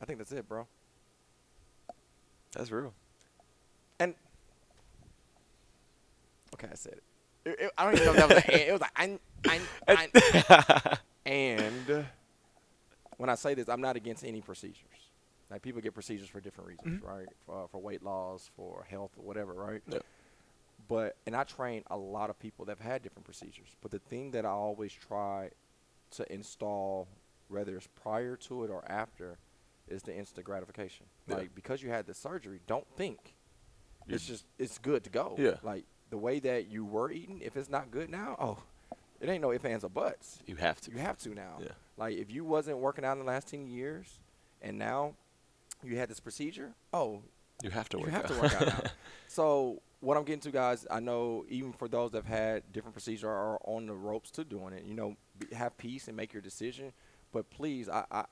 I think that's it, bro. That's real. And okay, I said it. It- it- I don't even know if that was an and. It was like ein, ein, ein. and when I say this, I'm not against any procedures. Like people get procedures for different reasons, Mhm. right? For, for weight loss, for health, or whatever, right? Yep. But and I train a lot of people that have had different procedures. But the thing that I always try to install, whether it's prior to it or after, is the instant gratification. Yeah. Like because you had the surgery, don't think it's just it's good to go. Yeah. Like the way that you were eating, if it's not good now, oh, it ain't no ifs ands or buts. You have to. You have to now. Yeah. Like if you wasn't working out in the last ten years, and now you had this procedure, oh, You have to work. you have out. to work out now. So what I'm getting to, guys, I know even for those that have had different procedures or are on the ropes to doing it, you know, be, have peace and make your decision. But please, I, I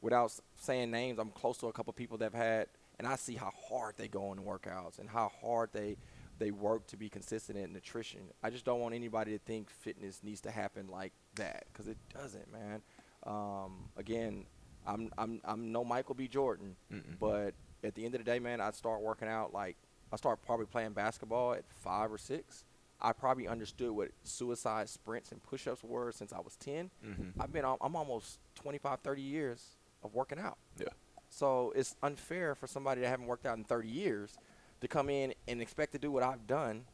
without saying names, I'm close to a couple people that have had, and I see how hard they go in the workouts and how hard they they work to be consistent in nutrition. I just don't want anybody to think fitness needs to happen like that because it doesn't, man. Um, again, I'm I'm I'm no Michael B. Jordan, Mm-mm. but at the end of the day, man, I'd start working out like I start probably playing basketball at five or six. I probably understood what suicide sprints and push-ups were since I was 10. Mhm. I've been I'm almost 25, 30 years of working out. Yeah. So it's unfair for somebody that haven't worked out in 30 years to come in and expect to do what I've done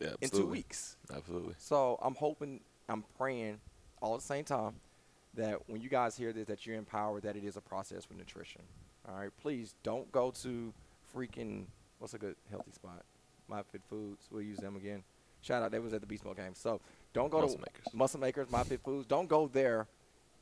Yeah. in two weeks. Absolutely. So I'm hoping, I'm praying all at the same time that when you guys hear this, that you're empowered that it is a process with nutrition. All right, please don't go to freaking what's a good healthy spot? My Fit Foods. We'll use them again. Shout out. They was at the Beast Mode game. So don't go Muscle to Makers. Muscle Makers, My Fit Foods. Don't go there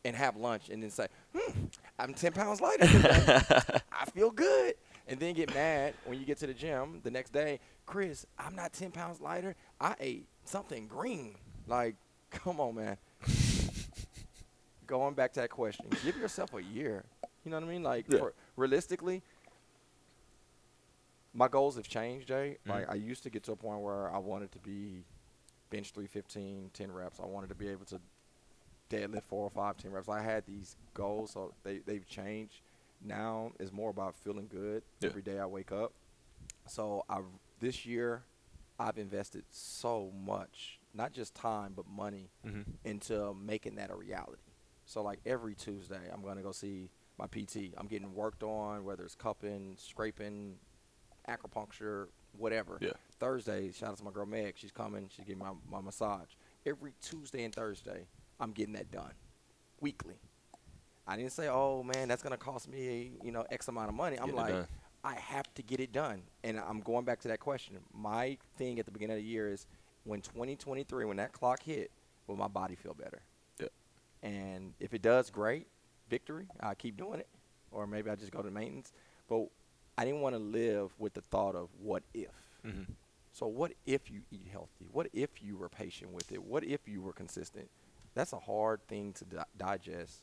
and have lunch and then say, hmm, I'm 10 pounds lighter. I feel good. And then get mad when you get to the gym the next day. Chris, I'm not 10 pounds lighter. I ate something green. Like, come on, man. Going back to that question, give yourself a year. You know what I mean? Like, Yeah. for, realistically, my goals have changed, Jay. Like, Mhm. I used to get to a point where I wanted to be bench 315, 10 reps. I wanted to be able to deadlift four or five, 10 reps. I had these goals, so they, they've changed. Now is more about feeling good Yeah. every day I wake up. So I this year, I've invested so much, not just time but money, hmm into making that a reality. So like every Tuesday, I'm gonna go see my PT. I'm getting worked on, whether it's cupping, scraping, acupuncture, whatever. Yeah. Thursday, shout out to my girl Meg. She's coming. She's getting my, my massage. Every Tuesday and Thursday, I'm getting that done weekly. I didn't say, oh man, that's gonna cost me, you know, X amount of money. I'm Getting it like, done. I have to get it done. And I'm going back to that question. My thing at the beginning of the year is when 2023, when that clock hit, will my body feel better? Yep. And if it does, great, victory. I keep doing it, or maybe I just go to maintenance. But I didn't want to live with the thought of what if. hmm So what if you eat healthy? What if you were patient with it? What if you were consistent? That's a hard thing to di- digest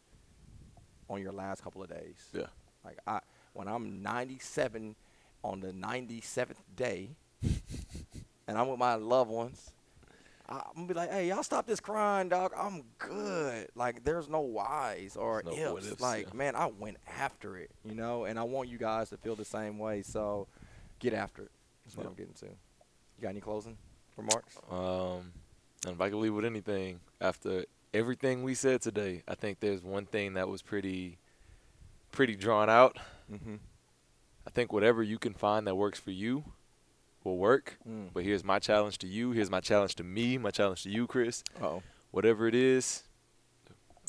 on your last couple of days. Yeah. Like I, when I'm 97 on the 97th day, and I'm with my loved ones, I'm gonna be like, "Hey, y'all stop this crying, dog. I'm good. Like, there's no whys or There's no ifs. ifs, Like, yeah. man, I went after it, you know. And I want you guys to feel the same way. So, get after it. That's what Yeah. I'm getting to. You got any closing remarks? Um, and if I could leave with anything after everything we said today, I think there's one thing that was pretty, pretty drawn out. Mm-hmm. I think whatever you can find that works for you will work. Mm. But here's my challenge to you. Here's my challenge to me. My challenge to you, Chris. Oh, Whatever it is,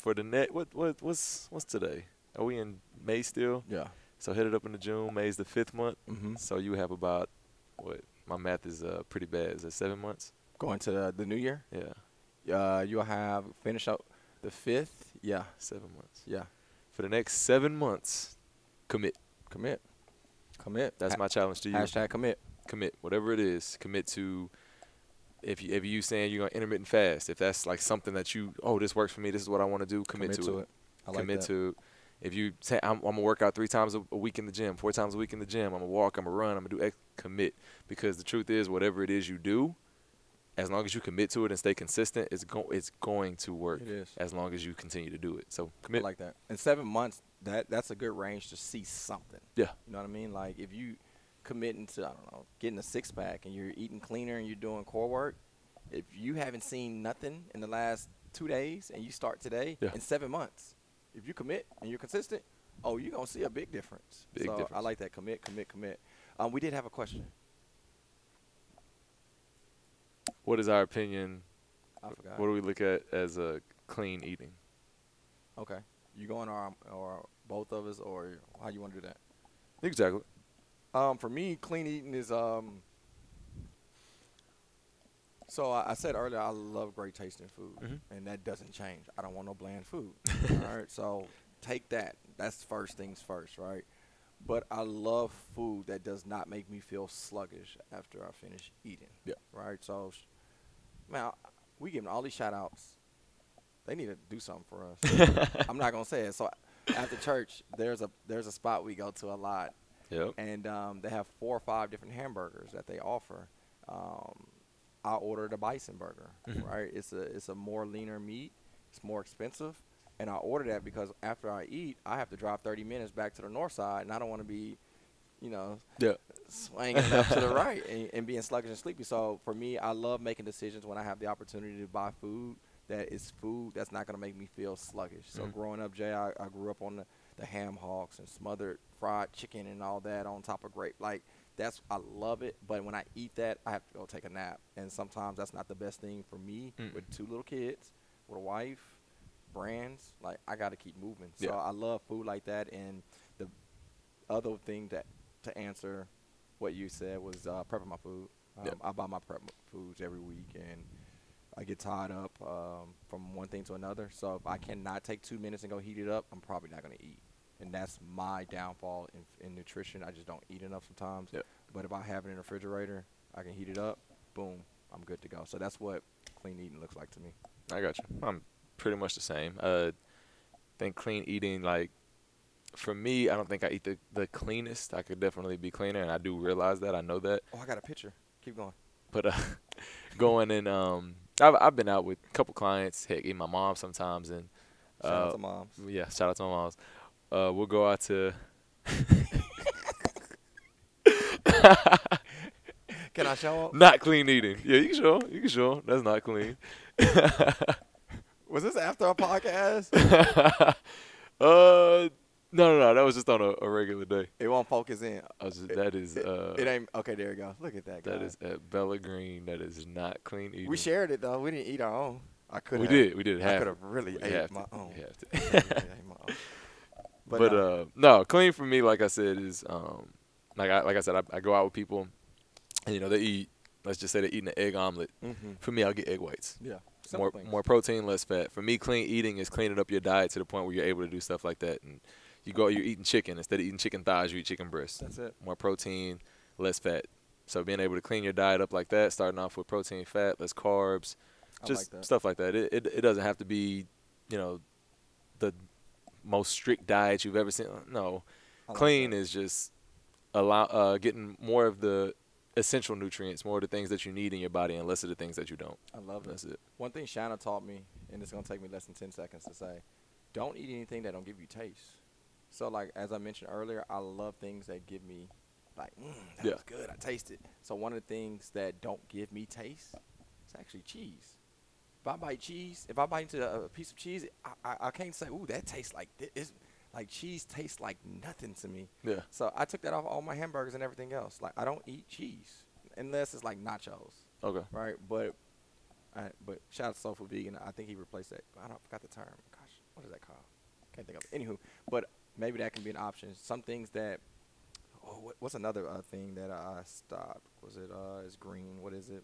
for the net. What what what's what's today? Are we in May still? yeah. So hit it up into June. May's the fifth month. Mm-hmm. So you have about what? My math is uh, pretty bad. Is it seven months? Going to the new year. Yeah, Uh, you'll have finish out the fifth. Yeah, seven months. yeah. For the next seven months, commit. Commit. Commit. That's Ha- my challenge to you. hashtag commit. commit whatever it is commit to if you if you saying you're gonna intermittent fast if that's like something that you oh this works for me this is what i want to do commit, to, it, I like commit that. to if you say I'm, I'm gonna work out three times a, a week in the gym four times a week in the gym i'm gonna walk i'm gonna run i'm gonna do X, commit because the truth is whatever it is you do as long as you commit to it and stay consistent it's go, it's going to work It is. as long as you continue to do it so I commit like that. In seven months, that that's a good range to see something. yeah You know what I mean? Like if you committing to I don't know getting a six pack and you're eating cleaner and you're doing core work, if you haven't seen nothing in the last two days and you start today Yeah. in seven months, if you commit and you're consistent, oh, you're gonna see a big difference. Big so I like that. Commit, commit, commit. Um, we did have a question. What is our opinion I forgot. what do we look at as a clean eating okay, you going or or both of us or how you want to do that? exactly Um, for me, clean eating is um. So I, I said earlier, I love great tasting food, Mhm. and that doesn't change. I don't want no bland food. all right, so take that. That's first things first, right? But I love food that does not make me feel sluggish after I finish eating. Yeah. Right. So, man, we giving all these shout outs. They need to do something for us. I'm not gonna say it. So after church, there's a there's a spot we go to a lot yep and um, they have four or five different hamburgers that they offer. Um, I ordered a bison burger. Mhm. Right, it's a it's a more leaner meat. It's more expensive, and I ordered that because after I eat, I have to drive 30 minutes back to the north side, and I don't want to be, you know, yeah swinging left to the right and, and being sluggish and sleepy. So for me, I love making decisions when I have the opportunity to buy food that is food that's not going to make me feel sluggish. So Mhm. growing up, Jay, I, I grew up on the, the ham hocks and smothered fried chicken and all that on top of grape. Like that's I love it, but when I eat that, I have to go take a nap, and sometimes that's not the best thing for me Mm. with two little kids, with a wife, brands. Like I got to keep moving. So Yeah. I love food like that, and the other thing that to answer what you said was uh, prepping my food. Um, Yep. I buy my prep foods every week, and I get tied up um, from one thing to another. So if I cannot take two minutes and go heat it up, I'm probably not going to eat. And that's my downfall in, in nutrition. I just don't eat enough sometimes. Yep. But if I have it in the refrigerator, I can heat it up. Boom, I'm good to go. So that's what clean eating looks like to me. I got you. I'm pretty much the same. Uh, think clean eating like for me, I don't think I eat the, the cleanest. I could definitely be cleaner, and I do realize that. I know that. Oh, I got a picture. Keep going. But uh, going and um, I've I've been out with a couple clients, heck, even my mom sometimes, and Shout out uh, to moms. yeah, shout out to my moms. Uh, we'll go out to. Can I show up? Not clean eating. Yeah, you can show. You can show. That's not clean. Was this after a podcast? uh, no, no, no. That was just on a, a regular day. it won't focus in. I was just, that is It, uh, it ain't okay. There you go. Look at that. that guys. is at Bellagreen. That is not clean eating. We shared it though. We didn't eat our own. I could. We did. We did I could have really We ate my own. Have to. Really ate my own. But, But, uh, uh, no, clean for me, like I said, is um, like I like I said, I, I go out with people, and you know they eat. Let's just say they're eating an egg omelet. mhm. For me, I'll get egg whites. yeah, more things. more protein, less fat. For me, clean eating is cleaning up your diet to the point where you're able to do stuff like that. And you go, you're eating chicken instead of eating chicken thighs, you eat chicken breasts. That's it. More protein, less fat. So being able to clean your diet up like that, starting off with protein, fat, less carbs, just like stuff like that. It, it it doesn't have to be, you know, the most strict diet you've ever seen. No, like clean that. is just allow uh, getting more of the essential nutrients, more of the things that you need in your body, and less of the things that you don't. I love it. That's it. One thing Shanna taught me, and it's gonna take me less than ten seconds to say, don't eat anything that don't give you taste. So like as I mentioned earlier, I love things that give me like, mm, that Yeah. was good. I tasted. So one of the things that don't give me taste is actually cheese. If I bite cheese, if I bite into a, a piece of cheese, I, I, I can't say, ooh, that tastes like this. It's, like cheese tastes like nothing to me. Yeah. So I took that off all my hamburgers and everything else. Like I don't eat cheese unless it's like nachos Okay. right? But, I, but shout out to Soulful Vegan. I think he replaced that. I don't I forgot the term. Gosh, what is that called? Can't think of it. Anywho, but maybe that can be an option. Some things that. Oh, what, what's another uh, thing that I stopped? Was it uh, is green? What is it?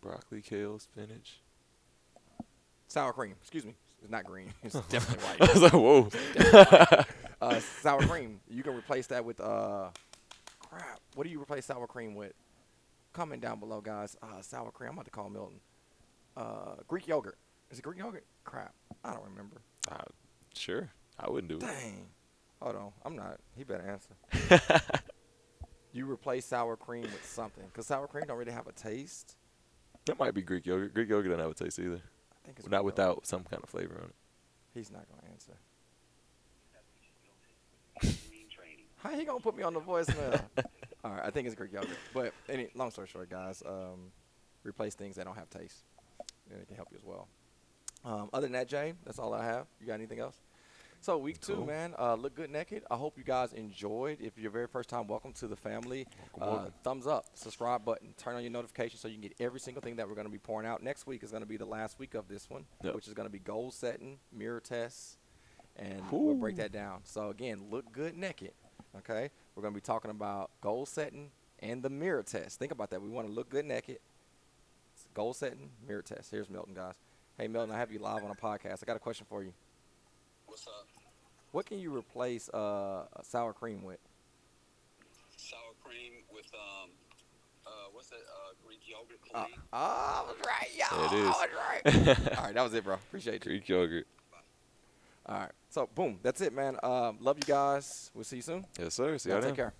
Broccoli, kale, spinach. Sour cream. Excuse me. It's not green. It's definitely white. I was like, whoa. uh, sour cream. You can replace that with uh, crap. What do you replace sour cream with? Comment down below, guys. Uh, sour cream. I'm about to call Milton. Uh, Greek yogurt. Is it Greek yogurt? Crap. I don't remember. Uh, sure. I wouldn't do it. Dang. Hold on. I'm not. He better answer. you replace sour cream with something, cause sour cream don't really have a taste. That might be Greek yogurt. Greek yogurt doesn't have a taste either. I think it's Not Greek yogurt. without some kind of flavor on it. He's not gonna answer. How he gonna put me on the voicemail? All right, I think it's Greek yogurt. But any long story short, guys, um, replace things that don't have taste, and it can help you as well. Um, other than that, Jay, that's all I have. You got anything else? So week two, Cool. man. Uh, look good naked. I hope you guys enjoyed. If you're your very first time, welcome to the family. Uh, thumbs up, subscribe button, turn on your notifications so you can get every single thing that we're going to be pouring out. Next week is going to be the last week of this one, Yep. which is going to be goal setting, mirror tests, and we'll break that down. So again, look good naked. Okay, we're going to be talking about goal setting and the mirror test. Think about that. We want to look good naked. Goal setting, mirror test. Here's Milton, guys. Hey Milton, I have you live on a podcast. I got a question for you. What's up? What can you replace uh, sour cream with? Sour cream with um, uh, what's that? Uh, Greek yogurt Uh, oh, I was right, yo. There it is. I was right. All right, that was it, bro. Appreciate you. Greek yogurt. All right. So, boom. That's it, man. Um, love you guys. We'll see you soon. Yes, sir. See Y'all y'all take care.